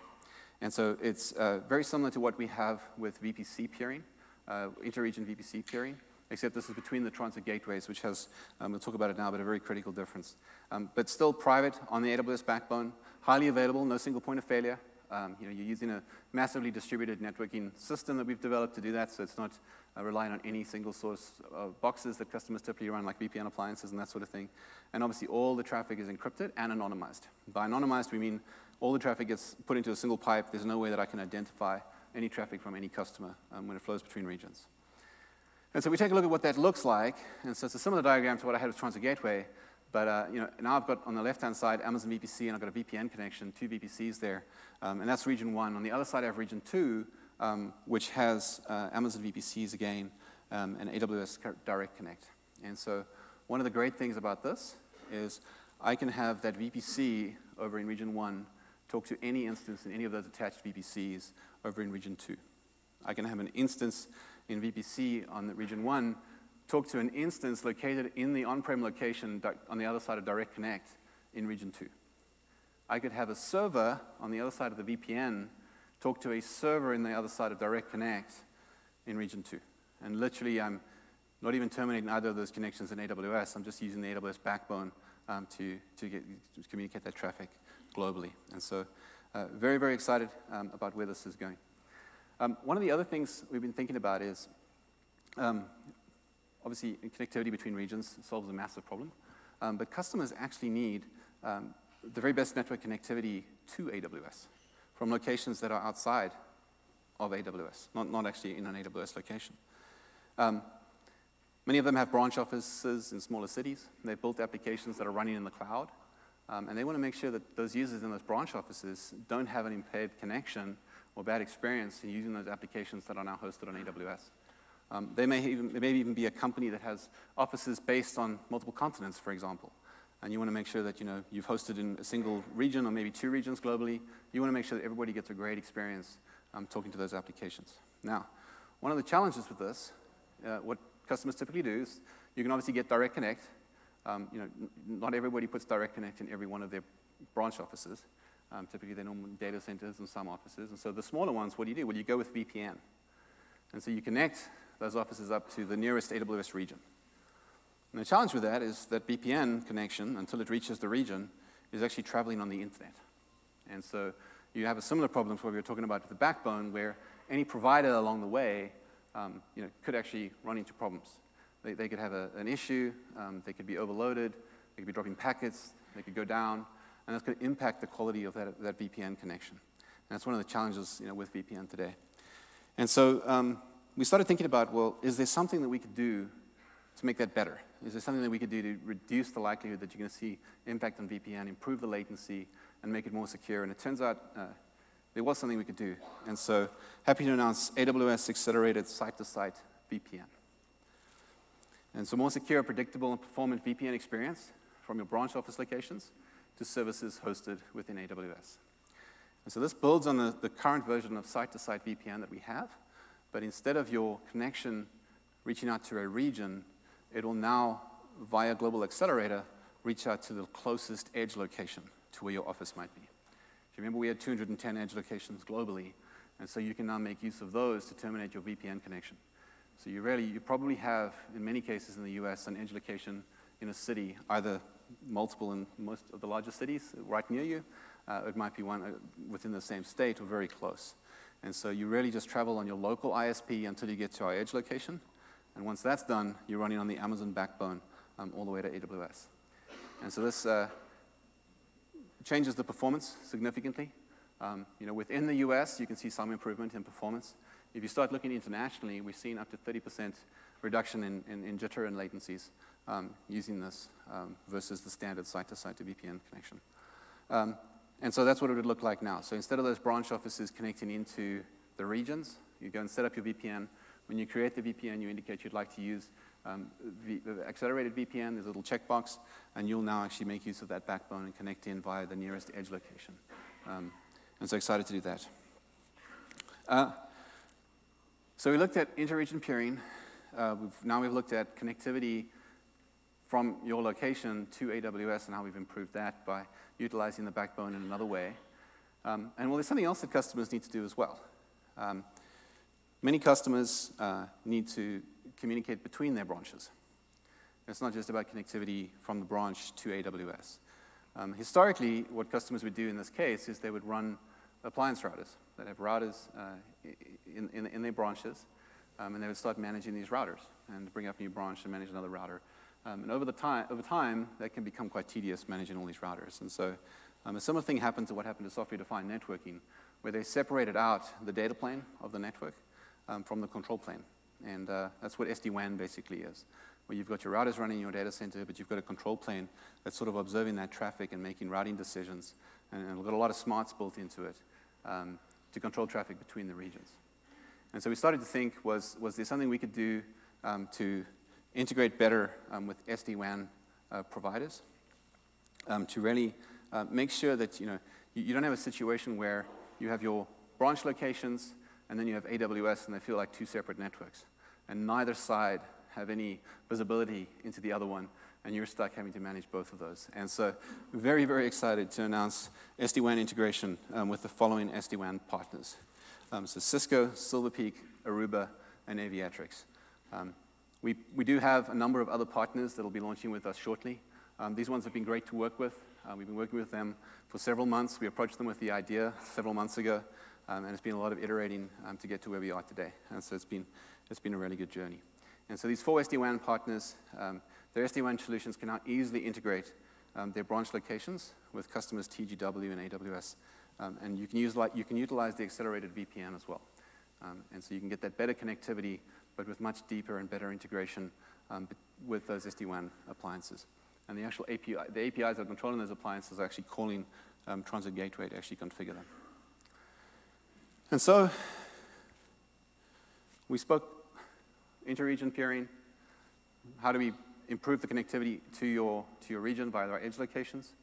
And so it's uh, very similar to what we have with VPC peering, uh, inter-region VPC peering except this is between the transit gateways, which has, um, we'll talk about it now, but a very critical difference. Um, but still private on the AWS backbone, highly available, no single point of failure. Um, you know, you're using a massively distributed networking system that we've developed to do that, so it's not uh, relying on any single source of boxes that customers typically run, like VPN appliances and that sort of thing. And obviously, all the traffic is encrypted and anonymized. By anonymized, we mean all the traffic gets put into a single pipe. There's no way that I can identify any traffic from any customer um, when it flows between regions. And so we take a look at what that looks like. And so it's a similar diagram to what I had with Transit Gateway. But uh, you know, now I've got on the left-hand side Amazon VPC, and I've got a VPN connection, two VPCs there. Um, and that's region one. On the other side, I have region two, um, which has uh, Amazon VPCs again, um, and AWS Direct Connect. And so one of the great things about this is I can have that VPC over in region one talk to any instance in any of those attached VPCs over in region two. I can have an instance in VPC on region one talk to an instance located in the on-prem location on the other side of Direct Connect in region two. I could have a server on the other side of the VPN talk to a server in the other side of Direct Connect in region two. And literally, I'm not even terminating either of those connections in AWS. I'm just using the AWS backbone um, to, to, get, to communicate that traffic globally. And so, uh, very, very excited um, about where this is going. Um, one of the other things we've been thinking about is, um, obviously, connectivity between regions solves a massive problem, um, but customers actually need um, the very best network connectivity to AWS from locations that are outside of AWS, not, not actually in an AWS location. Um, many of them have branch offices in smaller cities. They've built applications that are running in the cloud, um, and they want to make sure that those users in those branch offices don't have an impaired connection or bad experience in using those applications that are now hosted on AWS. Um, they, may even, may even be a company that has offices based on multiple continents, for example. And you want to make sure that you know, you've hosted in a single region or maybe two regions globally. You want to make sure that everybody gets a great experience um, talking to those applications. Now, one of the challenges with this, uh, what customers typically do is you can obviously get Direct Connect. Um, you know, not everybody puts Direct Connect in every one of their branch offices. Um, typically, they're normal data centers and some offices. And so the smaller ones, what do you do? Well, you go with VPN. And so you connect those offices up to the nearest AWS region. And the challenge with that is that VPN connection, until it reaches the region, is actually traveling on the internet. And so you have a similar problem to what we were talking about with the backbone, where any provider along the way um, you know, could actually run into problems. They, they could have a, an issue, um, they could be overloaded, they could be dropping packets, they could go down, and that's going to impact the quality of that, that VPN connection. And that's one of the challenges you know, with VPN today. And so um, we started thinking about, well, is there something that we could do to make that better? Is there something that we could do to reduce the likelihood that you're going to see impact on VPN, improve the latency, and make it more secure? And it turns out uh, there was something we could do. And so happy to announce AWS Accelerated Site-to-Site VPN. And so more secure, predictable, and performant VPN experience from your branch office locations to services hosted within AWS. And so this builds on the, the current version of site-to-site VPN that we have, but instead of your connection reaching out to a region, it will now, via Global Accelerator, reach out to the closest edge location to where your office might be. You remember we had 210 edge locations globally, and so you can now make use of those to terminate your VPN connection. So you really, you probably have, in many cases in the US, an edge location in a city, either multiple in most of the larger cities right near you. Uh, it might be one uh, within the same state or very close. And so you really just travel on your local ISP until you get to our edge location. And once that's done, you're running on the Amazon backbone um, all the way to AWS. And so this uh, changes the performance significantly. Um, you know, within the US, you can see some improvement in performance. If you start looking internationally, we've seen up to 30% reduction in, in, in jitter and latencies um, using this um, versus the standard site-to-site to VPN connection. Um, and so that's what it would look like now. So instead of those branch offices connecting into the regions, you go and set up your VPN. When you create the VPN, you indicate you'd like to use um, v accelerated VPN. There's a little checkbox, and you'll now actually make use of that backbone and connect in via the nearest edge location. Um, and so excited to do that. Uh, so we looked at interregion peering. Uh, we've, now we've looked at connectivity from your location to AWS and how we've improved that by utilizing the backbone in another way. Um, and well, there's something else that customers need to do as well. Um, many customers uh, need to communicate between their branches. It's not just about connectivity from the branch to AWS. Um, historically, what customers would do in this case is they would run appliance routers that have routers uh, in, in, in, their branches, um, and they would start managing these routers and bring up a new branch and manage another router. Um, and over, the time, over time, that can become quite tedious managing all these routers. And so um, a similar thing happened to what happened to software-defined networking, where they separated out the data plane of the network um, from the control plane. And uh, that's what SD-WAN basically is, where you've got your routers running in your data center, but you've got a control plane that's sort of observing that traffic and making routing decisions. And, and we've got a lot of smarts built into it um, to control traffic between the regions. And so we started to think, was, was there something we could do um, to integrate better um, with SD-WAN uh, providers um, to really uh, make sure that you, know, you, you, don't have a situation where you have your branch locations and then you have AWS and they feel like two separate networks. And neither side have any visibility into the other one and you're stuck having to manage both of those. And so very, very excited to announce SD-WAN integration um, with the following SD-WAN partners. Um, so Cisco, Silver Peak, Aruba, and Aviatrix. Um, we, we do have a number of other partners that will be launching with us shortly. Um, these ones have been great to work with. Uh, we've been working with them for several months. We approached them with the idea several months ago, um, and it's been a lot of iterating um, to get to where we are today. And so it's been, it's been a really good journey. And so these four SD-WAN partners, um, their SD-WAN solutions can now easily integrate um, their branch locations with customers TGW and AWS. Um, and you can, use, like, you can utilize the accelerated VPN as well. and so you can get that better connectivity but with much deeper and better integration um, with those SD-WAN appliances. And the actual API, the APIs that are controlling those appliances are actually calling um, Transit Gateway to actually configure them. And so we spoke inter-region peering. How do we improve the connectivity to your, to your region via our edge locations?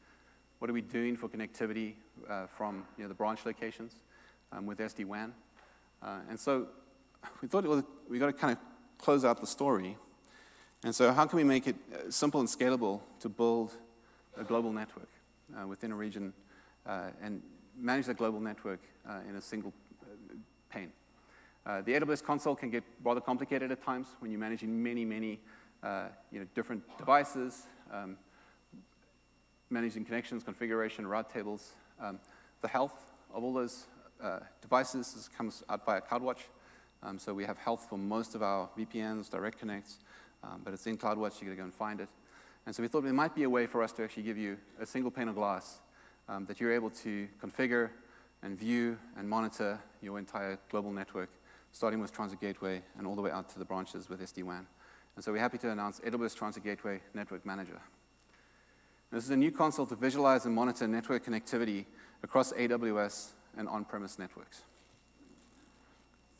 What are we doing for connectivity uh, from you know, the branch locations um, with SD-WAN? Uh, and so we thought well, we got to kind of close out the story. And so, how can we make it uh, simple and scalable to build a global network uh, within a region uh, and manage that global network uh, in a single uh, pane? Uh, the AWS console can get rather complicated at times when you're managing many, many you know, different devices, um, managing connections, configuration, route tables. Um, the health of all those devices comes out via CloudWatch. Um, so we have health for most of our VPNs, direct connects, um, but it's in CloudWatch, you gotta go and find it. And so we thought there might be a way for us to actually give you a single pane of glass um, that you're able to configure and view and monitor your entire global network, starting with Transit Gateway and all the way out to the branches with SD-WAN. And so we're happy to announce AWS Transit Gateway Network Manager. This is a new console to visualize and monitor network connectivity across AWS and on-premise networks.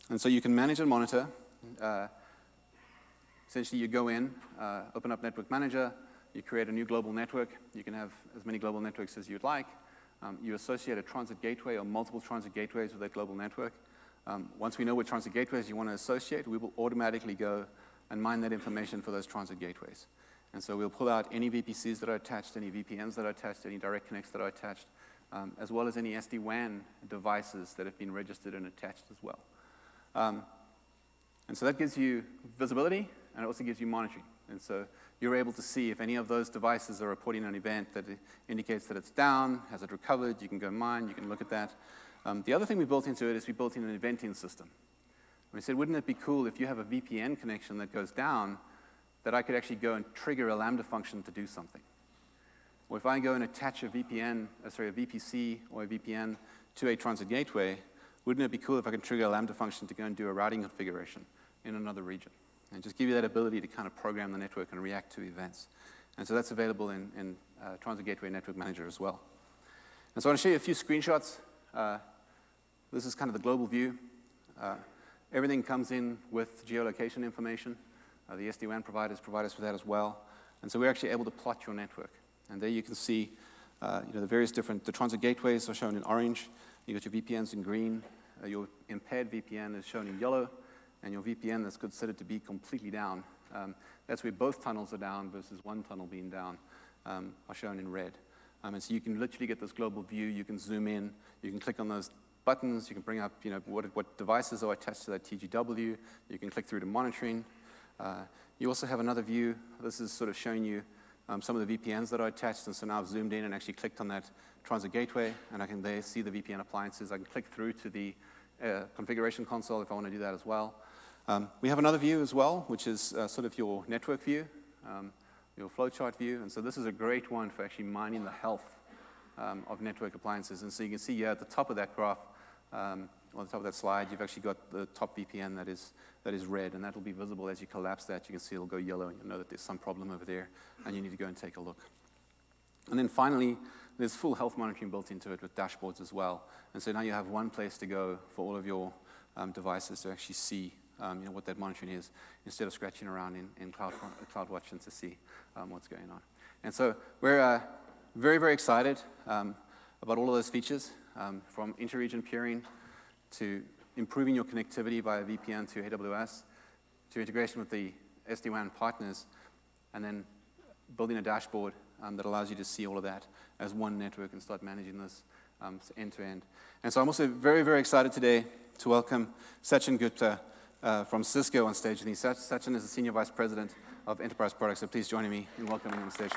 And so you can manage and monitor. Uh, essentially, you go in, uh, open up Network Manager, you create a new global network. You can have as many global networks as you'd like. Um, you associate a transit gateway or multiple transit gateways with that global network. Um, once we know what transit gateways you want to associate, we will automatically go and mine that information for those transit gateways. And so we'll pull out any VPCs that are attached, any VPNs that are attached, any direct connects that are attached, um, as well as any SD-WAN devices that have been registered and attached as well. Um, and so that gives you visibility, and it also gives you monitoring. And so you're able to see if any of those devices are reporting an event that indicates that it's down, has it recovered, you can go mine, you can look at that. Um, the other thing we built into it is we built in an eventing system. We said, wouldn't it be cool if you have a VPN connection that goes down, that I could actually go and trigger a Lambda function to do something? Or if I go and attach a VPN, uh, sorry, a VPC or a VPN to a transit gateway, wouldn't it be cool if I could trigger a Lambda function to go and do a routing configuration in another region? And just give you that ability to kind of program the network and react to events. And so that's available in, in uh, Transit Gateway Network Manager as well. And so I want to show you a few screenshots. Uh, this is kind of the global view. Uh, everything comes in with geolocation information. Uh, the SD-WAN providers provide us with that as well. And so we're actually able to plot your network. And there you can see uh, you know, the various different, the transit gateways are shown in orange. You've got your VPNs in green. Uh, your impaired VPN is shown in yellow. And your VPN that's considered to be completely down. Um, that's where both tunnels are down versus one tunnel being down um, are shown in red. Um, and so you can literally get this global view. You can zoom in. You can click on those buttons. You can bring up you know, what, what devices are attached to that TGW. You can click through to monitoring. Uh, you also have another view. This is sort of showing you um, some of the VPNs that are attached. And so now I've zoomed in and actually clicked on that transit gateway, and I can there see the VPN appliances. I can click through to the uh, configuration console if I want to do that as well. Um, we have another view as well, which is uh, sort of your network view, um, your flowchart view. And so this is a great one for actually mining the health um, of network appliances. And so you can see here at the top of that graph, um, on the top of that slide, you've actually got the top VPN that is, that is red, and that will be visible as you collapse that. You can see it'll go yellow, and you'll know that there's some problem over there, and you need to go and take a look. And then finally, there's full health monitoring built into it with dashboards as well. And so now you have one place to go for all of your um, devices to actually see um, you know, what that monitoring is instead of scratching around in, in Cloud, CloudWatch and to see um, what's going on. And so we're uh, very, very excited um, about all of those features um, from inter-region peering to improving your connectivity via VPN to AWS, to integration with the SD-WAN partners, and then building a dashboard um, that allows you to see all of that as one network and start managing this um, end to end. And so I'm also very, very excited today to welcome Sachin Gupta uh, from Cisco on stage me. Sachin is the Senior Vice President of Enterprise Products, so please join me in welcoming him on stage.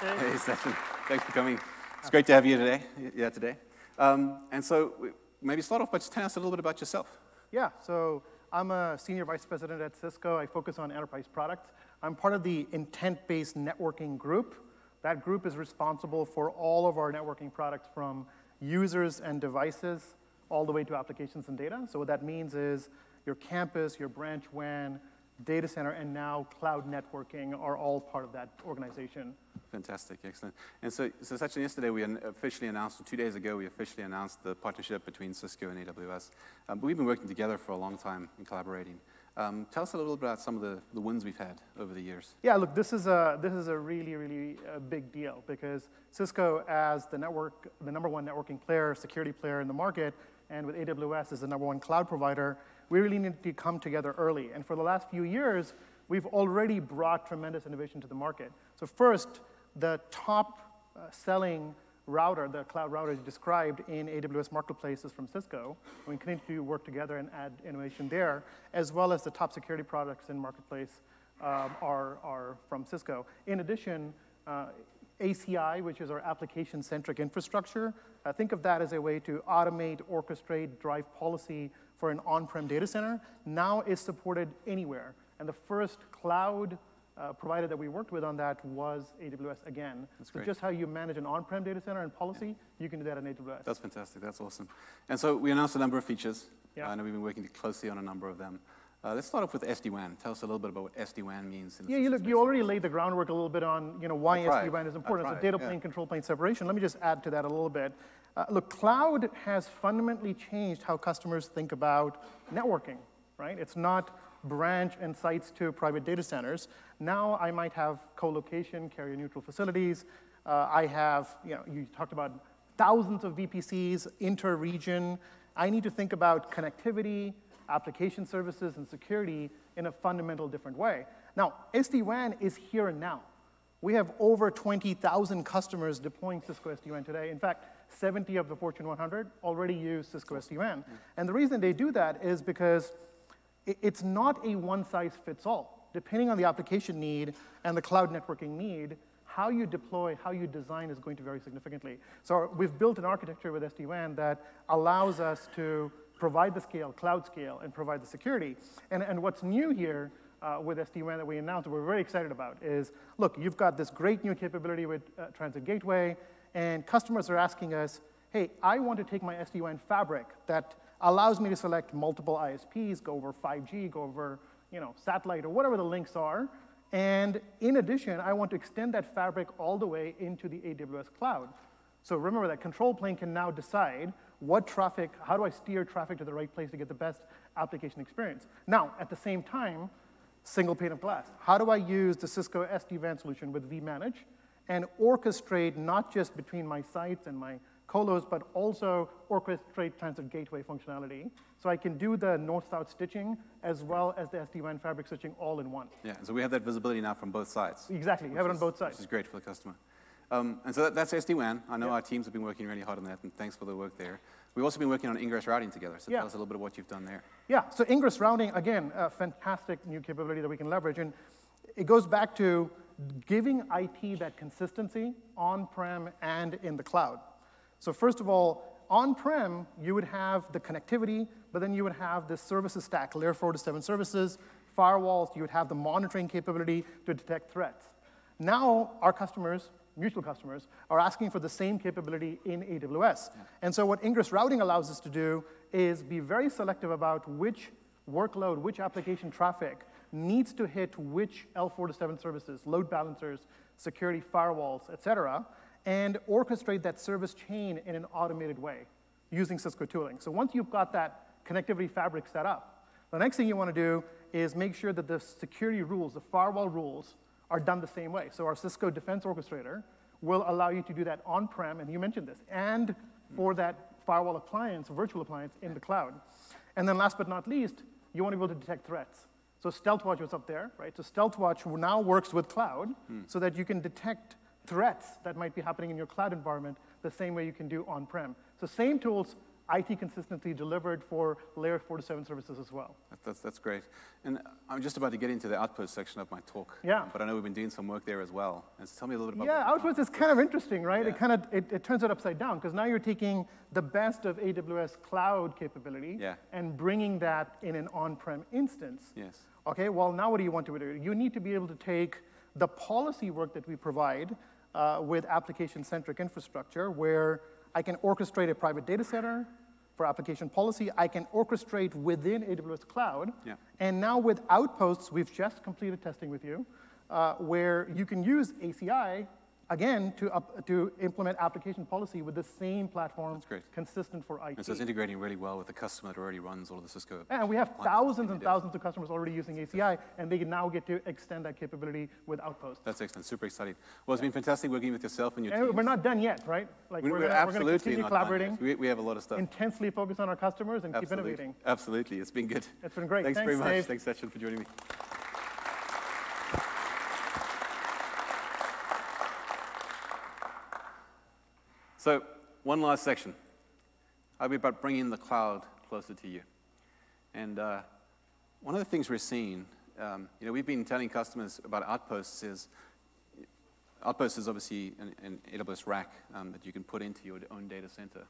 Hey, Sachin. Thanks for coming. It's great to have you today. Yeah, today. Um, and so maybe start off by just telling us a little bit about yourself. Yeah, so I'm a senior vice president at Cisco. I focus on enterprise products. I'm part of the intent-based networking group. That group is responsible for all of our networking products from users and devices all the way to applications and data. So what that means is your campus, your branch WAN, data center, and now cloud networking are all part of that organization. Fantastic, excellent. And so, so Sachin, yesterday we officially announced, two days ago, we officially announced the partnership between Cisco and AWS. Um, but we've been working together for a long time and collaborating. Um, tell us a little bit about some of the, the wins we've had over the years. Yeah, look, this is a, this is a really, really uh, big deal because Cisco, as the, network, the number one networking player, security player in the market, and with AWS as the number one cloud provider, we really need to come together early. And for the last few years, we've already brought tremendous innovation to the market. So first, the top uh, selling router, the cloud router you described in AWS Marketplaces from Cisco. We continue to work together and add innovation there, as well as the top security products in Marketplace um, are, are from Cisco. In addition, uh, ACI, which is our application-centric infrastructure, uh, think of that as a way to automate, orchestrate, drive policy for an on-prem data center, now is supported anywhere. And the first cloud uh, provider that we worked with on that was AWS again. That's so great. just how you manage an on-prem data center and policy, yeah. you can do that in AWS. That's fantastic. That's awesome. And so we announced a number of features. Yeah. I know we've been working closely on a number of them. Uh, let's start off with SD-WAN. Tell us a little bit about what SD-WAN means. yeah, you, look, you already laid the groundwork a little bit on you know, why SD-WAN is important. So data plane, yeah. control plane separation. Let me just add to that a little bit. Uh, look, cloud has fundamentally changed how customers think about networking, right? It's not branch and sites to private data centers. Now I might have co-location, carrier neutral facilities. Uh, I have, you know, you talked about thousands of VPCs, inter-region. I need to think about connectivity, application services, and security in a fundamental different way. Now, SD-WAN is here and now. We have over 20,000 customers deploying Cisco SD-WAN today. In fact, 70 of the Fortune 100 already use Cisco SD-WAN. And the reason they do that is because it's not a one-size-fits-all. Depending on the application need and the cloud networking need, how you deploy, how you design is going to vary significantly. So we've built an architecture with SD-WAN that allows us to provide the scale, cloud scale, and provide the security. And, and what's new here uh, with SD-WAN that we announced, we're very excited about, is look, you've got this great new capability with uh, Transit Gateway, and customers are asking us, hey, I want to take my SD-WAN fabric that allows me to select multiple ISPs, go over 5G, go over you know, satellite or whatever the links are. And in addition, I want to extend that fabric all the way into the AWS cloud. So remember that control plane can now decide what traffic, how do I steer traffic to the right place to get the best application experience. Now, at the same time, single pane of glass. How do I use the Cisco SD-WAN solution with vManage and orchestrate not just between my sites and my colos, but also orchestrate transit gateway functionality. So I can do the north-south stitching as well as the SD-WAN fabric stitching all in one. Yeah, so we have that visibility now from both sides. Exactly, you have it on both sides. Which is great for the customer. Um, and so that, that's SD-WAN. I know yep. our teams have been working really hard on that, and thanks for the work there. We've also been working on ingress routing together, so yeah. tell us a little bit of what you've done there. Yeah, so ingress routing, again, a fantastic new capability that we can leverage, and it goes back to giving IT that consistency on-prem and in the cloud. So first of all, on-prem, you would have the connectivity, but then you would have the services stack, layer four to seven services, firewalls, you would have the monitoring capability to detect threats. Now, our customers, mutual customers, are asking for the same capability in AWS. Yeah. And so what ingress routing allows us to do is be very selective about which workload, which application traffic needs to hit which L4 to 7 services, load balancers, security firewalls, et cetera, and orchestrate that service chain in an automated way using Cisco tooling. So once you've got that connectivity fabric set up, the next thing you want to do is make sure that the security rules, the firewall rules, are done the same way. So our Cisco Defense Orchestrator will allow you to do that on-prem, and you mentioned this, and for that firewall appliance, virtual appliance in the cloud. And then last but not least, you want to be able to detect threats. So StealthWatch was up there, right? So StealthWatch now works with cloud hmm. so that you can detect threats that might be happening in your cloud environment the same way you can do on-prem. So same tools, IT consistency delivered for layer four to seven services as well. That's, that's great. And I'm just about to get into the Outpost section of my talk. Yeah. But I know we've been doing some work there as well. And so tell me a little bit about Yeah, Outpost is kind of interesting, right? Yeah. It kind of, it, it, turns it upside down because now you're taking the best of AWS cloud capability yeah. and bringing that in an on-prem instance. Yes. Okay, well, now what do you want to do? You need to be able to take the policy work that we provide uh, with application-centric infrastructure where I can orchestrate a private data center for application policy. I can orchestrate within AWS Cloud. Yeah. And now with Outposts, we've just completed testing with you, uh, where you can use ACI again, to, up, to implement application policy with the same platform, consistent for IT. And so it's integrating really well with the customer that already runs all of the Cisco. And we have thousands and thousands of customers already using ACI, and they can now get to extend that capability with Outpost. That's excellent, super exciting. Well, it's been fantastic working with yourself and your team. We're not done yet, right? Like we're, we're, we're gonna continue collaborating. We, we, have a lot of stuff. Intensely focus on our customers and Absolutely. keep innovating. Absolutely, it's been good. It's been great. Thanks, Thanks very much. Dave. Thanks, Sachin, for joining me. So one last section. I'll be about bringing the cloud closer to you. And uh, one of the things we're seeing, um, you know, we've been telling customers about Outposts is, Outposts is obviously an, an AWS rack um, that you can put into your own data center.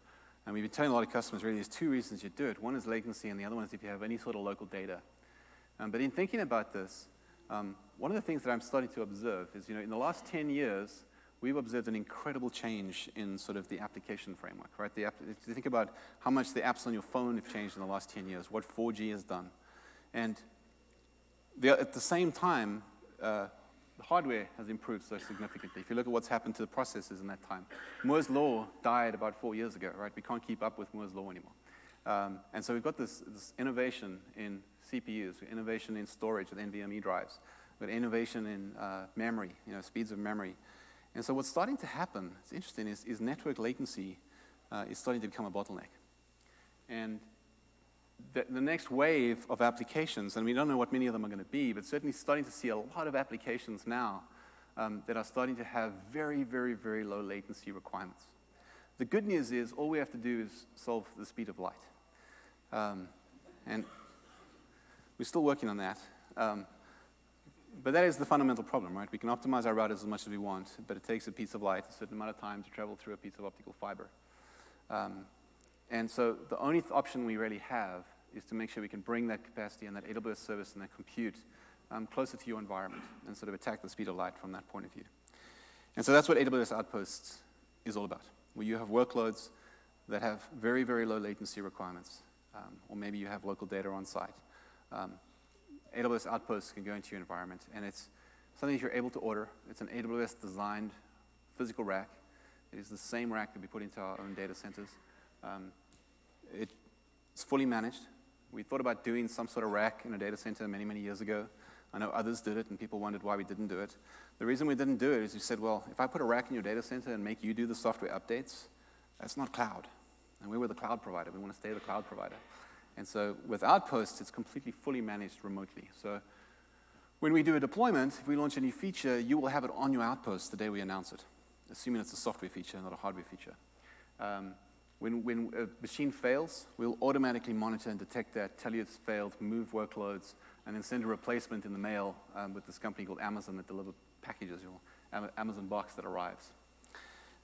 And we've been telling a lot of customers really there's two reasons you do it. One is latency, and the other one is if you have any sort of local data. Um, but in thinking about this, um, one of the things that I'm starting to observe is, you know, in the last 10 years, we've observed an incredible change in sort of the application framework, right? The app, if you think about how much the apps on your phone have changed in the last 10 years, what 4G has done. And the, at the same time, uh, the hardware has improved so significantly. If you look at what's happened to the processors in that time, Moore's Law died about four years ago, right? We can't keep up with Moore's Law anymore. Um, and so we've got this, this, innovation in CPUs, innovation in storage with NVMe drives, but innovation in uh, memory, you know, speeds of memory. And so what's starting to happen, it's interesting, is, is network latency uh, is starting to become a bottleneck. And the, the, next wave of applications, and we don't know what many of them are going to be, but certainly starting to see a lot of applications now um, that are starting to have very, very, very low latency requirements. The good news is all we have to do is solve the speed of light. Um, and we're still working on that. Um, but that is the fundamental problem, right? We can optimize our routers as much as we want, but it takes a piece of light a certain amount of time to travel through a piece of optical fiber. Um, and so the only th option we really have is to make sure we can bring that capacity and that AWS service and that compute um, closer to your environment and sort of attack the speed of light from that point of view. And so that's what AWS Outposts is all about, where you have workloads that have very, very low latency requirements. um, or maybe you have local data on site. AWS Outposts can go into your environment, and it's something that you're able to order. It's an AWS-designed physical rack. It is the same rack that we put into our own data centers. Um, it's fully managed. We thought about doing some sort of rack in a data center many, many years ago. I know others did it, and people wondered why we didn't do it. The reason we didn't do it is we said, well, if I put a rack in your data center and make you do the software updates, that's not cloud. And we were the cloud provider. We want to stay the cloud provider. And so with Outposts, it's completely fully managed remotely. So when we do a deployment, if we launch a new feature, you will have it on your Outpost the day we announce it, assuming it's a software feature, not a hardware feature. Um, when, when a machine fails, we'll automatically monitor and detect that, tell you it's failed, move workloads, and then send a replacement in the mail um, with this company called Amazon that delivers packages, you know, Amazon box that arrives.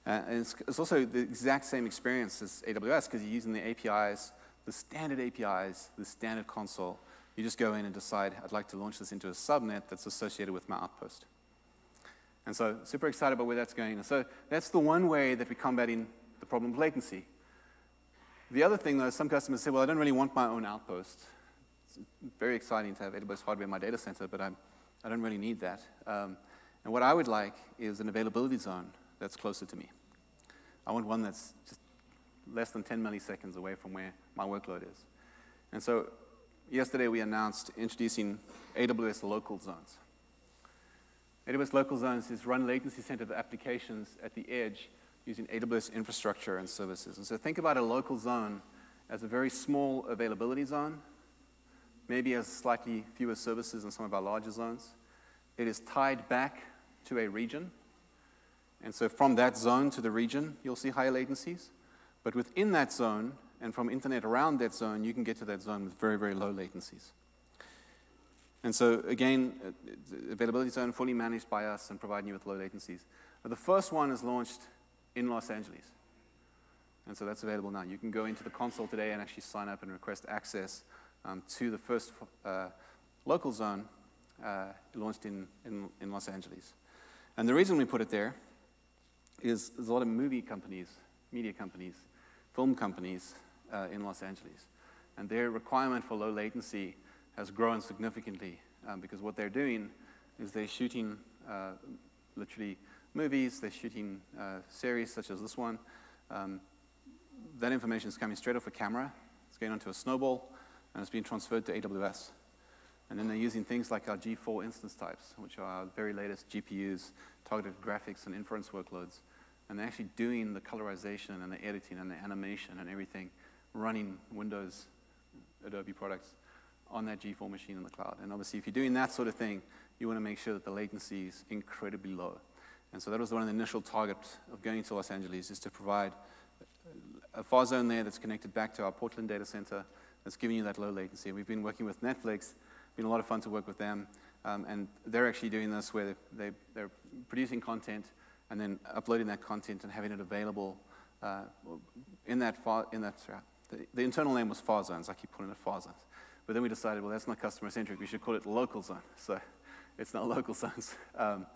Uh, and it's, it's, also the exact same experience as AWS because you're using the APIs, the standard APIs, the standard console. You just go in and decide, I'd like to launch this into a subnet that's associated with my outpost. And so super excited about where that's going. So that's the one way that we're combating the problem of latency. The other thing, though, some customers say, well, I don't really want my own outpost It's very exciting to have AWS hardware in my data center, but I'm, I don't really need that. Um, and what I would like is an availability zone that's closer to me. I want one that's just less than 10 milliseconds away from where my workload is. And so yesterday we announced introducing AWS local zones. AWS local zones is run latency sensitive applications at the edge using AWS infrastructure and services. And so think about a local zone as a very small availability zone maybe has slightly fewer services than some of our larger zones. It is tied back to a region. And so from that zone to the region, you'll see higher latencies. But within that zone, and from internet around that zone, you can get to that zone with very, very low latencies. And so again, uh, availability zone fully managed by us and providing you with low latencies. the first one is launched in Los Angeles. And so that's available now. You can go into the console today and actually sign up and request access um, to the first uh, local zone uh, launched in, in, in, Los Angeles. And the reason we put it there is there's a lot of movie companies, media companies, film companies uh, in Los Angeles. And their requirement for low latency has grown significantly um, because what they're doing is they're shooting uh, literally movies, they're shooting uh, series such as this one. Um, that information is coming straight off a camera. It's going onto a snowball and it's being transferred to AWS. And then they're using things like our G4 instance types, which are our very latest GPUs, targeted graphics and inference workloads. And they're actually doing the colorization and the editing and the animation and everything running Windows Adobe products on that G4 machine in the cloud. And obviously, if you're doing that sort of thing, you want to make sure that the latency is incredibly low. And so that was one of the initial targets of going to Los Angeles, is to provide a far zone there that's connected back to our Portland data center, that's giving you that low latency. We've been working with Netflix, been a lot of fun to work with them, um, and they're actually doing this where they, they're producing content and then uploading that content and having it available uh, in that, in that the, the, internal name was far zones. I keep calling it far zones. But then we decided, well, that's not customer centric. We should call it local zone. So it's not local zones. Um,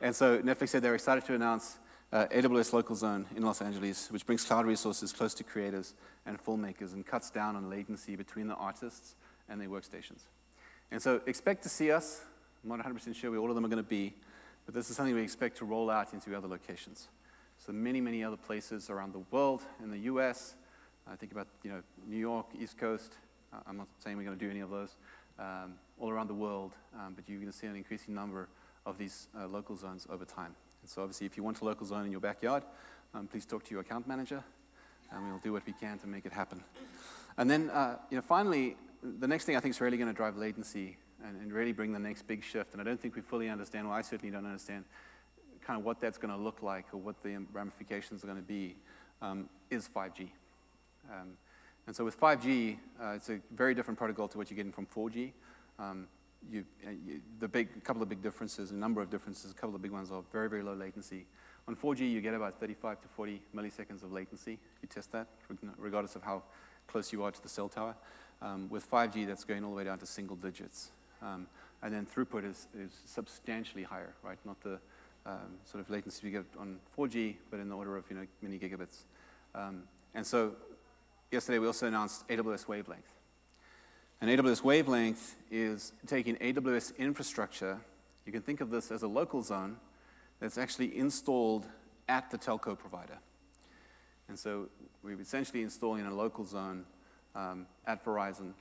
and so Netflix said they're excited to announce uh, AWS Local Zone in Los Angeles, which brings cloud resources close to creators and filmmakers and cuts down on latency between the artists and their workstations. And so expect to see us. I'm not 100% sure where all of them are going to be, but this is something we expect to roll out into other locations. So many, many other places around the world, in the US, I think about you know, New York, East Coast. Uh, I'm not saying we're going to do any of those. Um, all around the world, um, but you're going to see an increasing number of these uh, local zones over time. And so obviously, if you want a local zone in your backyard, um, please talk to your account manager, and we'll do what we can to make it happen. And then, uh, you know, finally, the next thing I think is really going to drive latency and, and, really bring the next big shift. And I don't think we fully understand, well, I certainly don't understand kind of what that's going to look like or what the ramifications are going to be, um, is 5G. Um, and so with 5G, uh, it's a very different protocol to what you're getting from 4G. Um, you, uh, you, the big, couple of big differences, a number of differences, a couple of big ones are very, very low latency. On 4G, you get about 35 to 40 milliseconds of latency. You test that, regardless of how close you are to the cell tower. Um, with 5G, that's going all the way down to single digits. Um, and then throughput is, is substantially higher, right? Not the um, sort of latency we get on 4G, but in the order of you know, many gigabits. Um, and so yesterday we also announced AWS Wavelength. And AWS Wavelength is taking AWS infrastructure. You can think of this as a local zone that's actually installed at the telco provider. And so we're essentially installing a local zone um, at Verizon,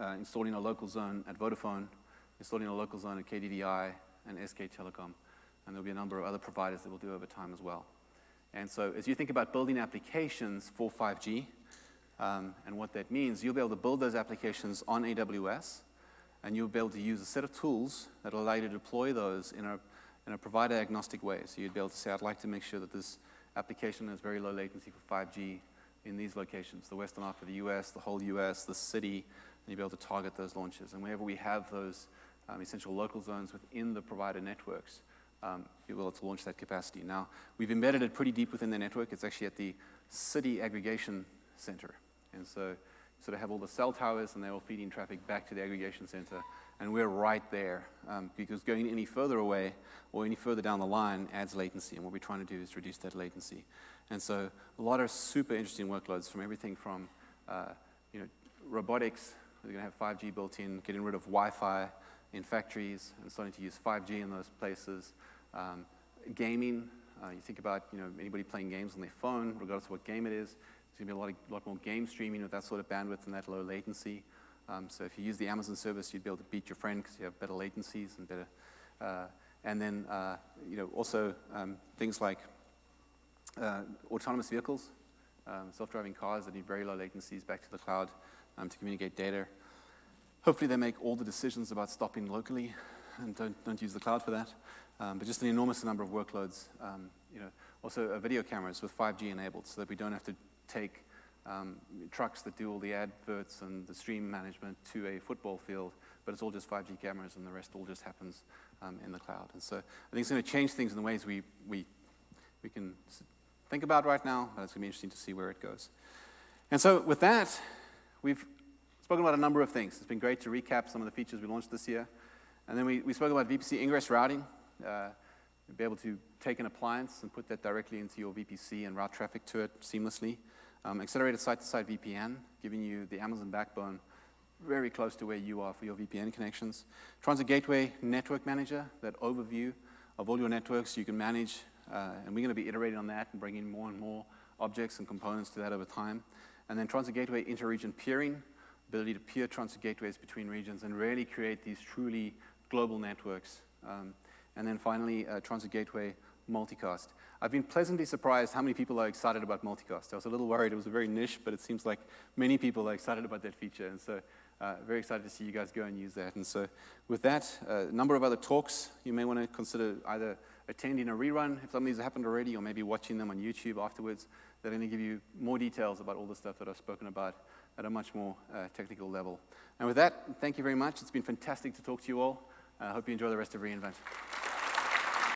uh, installing a local zone at Vodafone, installing a local zone at KDDI and SK Telecom. And there'll be a number of other providers that will do over time as well. And so as you think about building applications for 5G, um, and what that means, you'll be able to build those applications on AWS, and you'll be able to use a set of tools that allow you to deploy those in a, in a provider agnostic way. So you'd be able to say, I'd like to make sure that this application has very low latency for 5G in these locations, the western half of the US, the whole US, the city, and you'll be able to target those launches. And wherever we have those um, essential local zones within the provider networks, um, you'll be able to launch that capacity. Now, we've embedded it pretty deep within the network. It's actually at the city aggregation center. And so you sort of have all the cell towers, and they're all feeding traffic back to the aggregation center. And we're right there um, because going any further away or any further down the line adds latency. And what we're trying to do is reduce that latency. And so a lot of super interesting workloads from everything from uh, you know, robotics, we're going to have 5G built in, getting rid of Wi-Fi in factories and starting to use 5G in those places. Um, gaming, uh, you think about you know, anybody playing games on their phone, regardless of what game it is, there's going to be a lot, of, lot more game streaming with that sort of bandwidth and that low latency. Um, so if you use the Amazon service, you'd be able to beat your friend because you have better latencies and better. Uh, and then, uh, you know, also um, things like uh, autonomous vehicles, um, self-driving cars that need very low latencies back to the cloud um, to communicate data. Hopefully they make all the decisions about stopping locally and don't, don't use the cloud for that. Um, but just an enormous number of workloads. Um, you know, also video cameras with 5G enabled so that we don't have to take um, trucks that do all the adverts and the stream management to a football field, but it's all just 5G cameras and the rest all just happens um, in the cloud. And so I think it's going to change things in the ways we, we, we can think about right now, but it's going to be interesting to see where it goes. And so with that, we've spoken about a number of things. It's been great to recap some of the features we launched this year. And then we, we spoke about VPC ingress routing. Uh, be able to take an appliance and put that directly into your VPC and route traffic to it seamlessly. Um, accelerated site-to-site -site VPN, giving you the Amazon backbone very close to where you are for your VPN connections. Transit Gateway Network Manager, that overview of all your networks you can manage, uh, and we're going to be iterating on that and bringing more and more objects and components to that over time. And then Transit Gateway Inter-Region Peering, ability to peer transit gateways between regions and really create these truly global networks. Um, and then finally, uh, Transit Gateway multicast. I've been pleasantly surprised how many people are excited about multicast. I was a little worried it was a very niche, but it seems like many people are excited about that feature. And so uh, very excited to see you guys go and use that. And so with that, uh, a number of other talks you may want to consider either attending a rerun if some of these happened already, or maybe watching them on YouTube afterwards. They're going to give you more details about all the stuff that I've spoken about at a much more uh, technical level. And with that, thank you very much. It's been fantastic to talk to you all. I hope you enjoy the rest of re:Invent.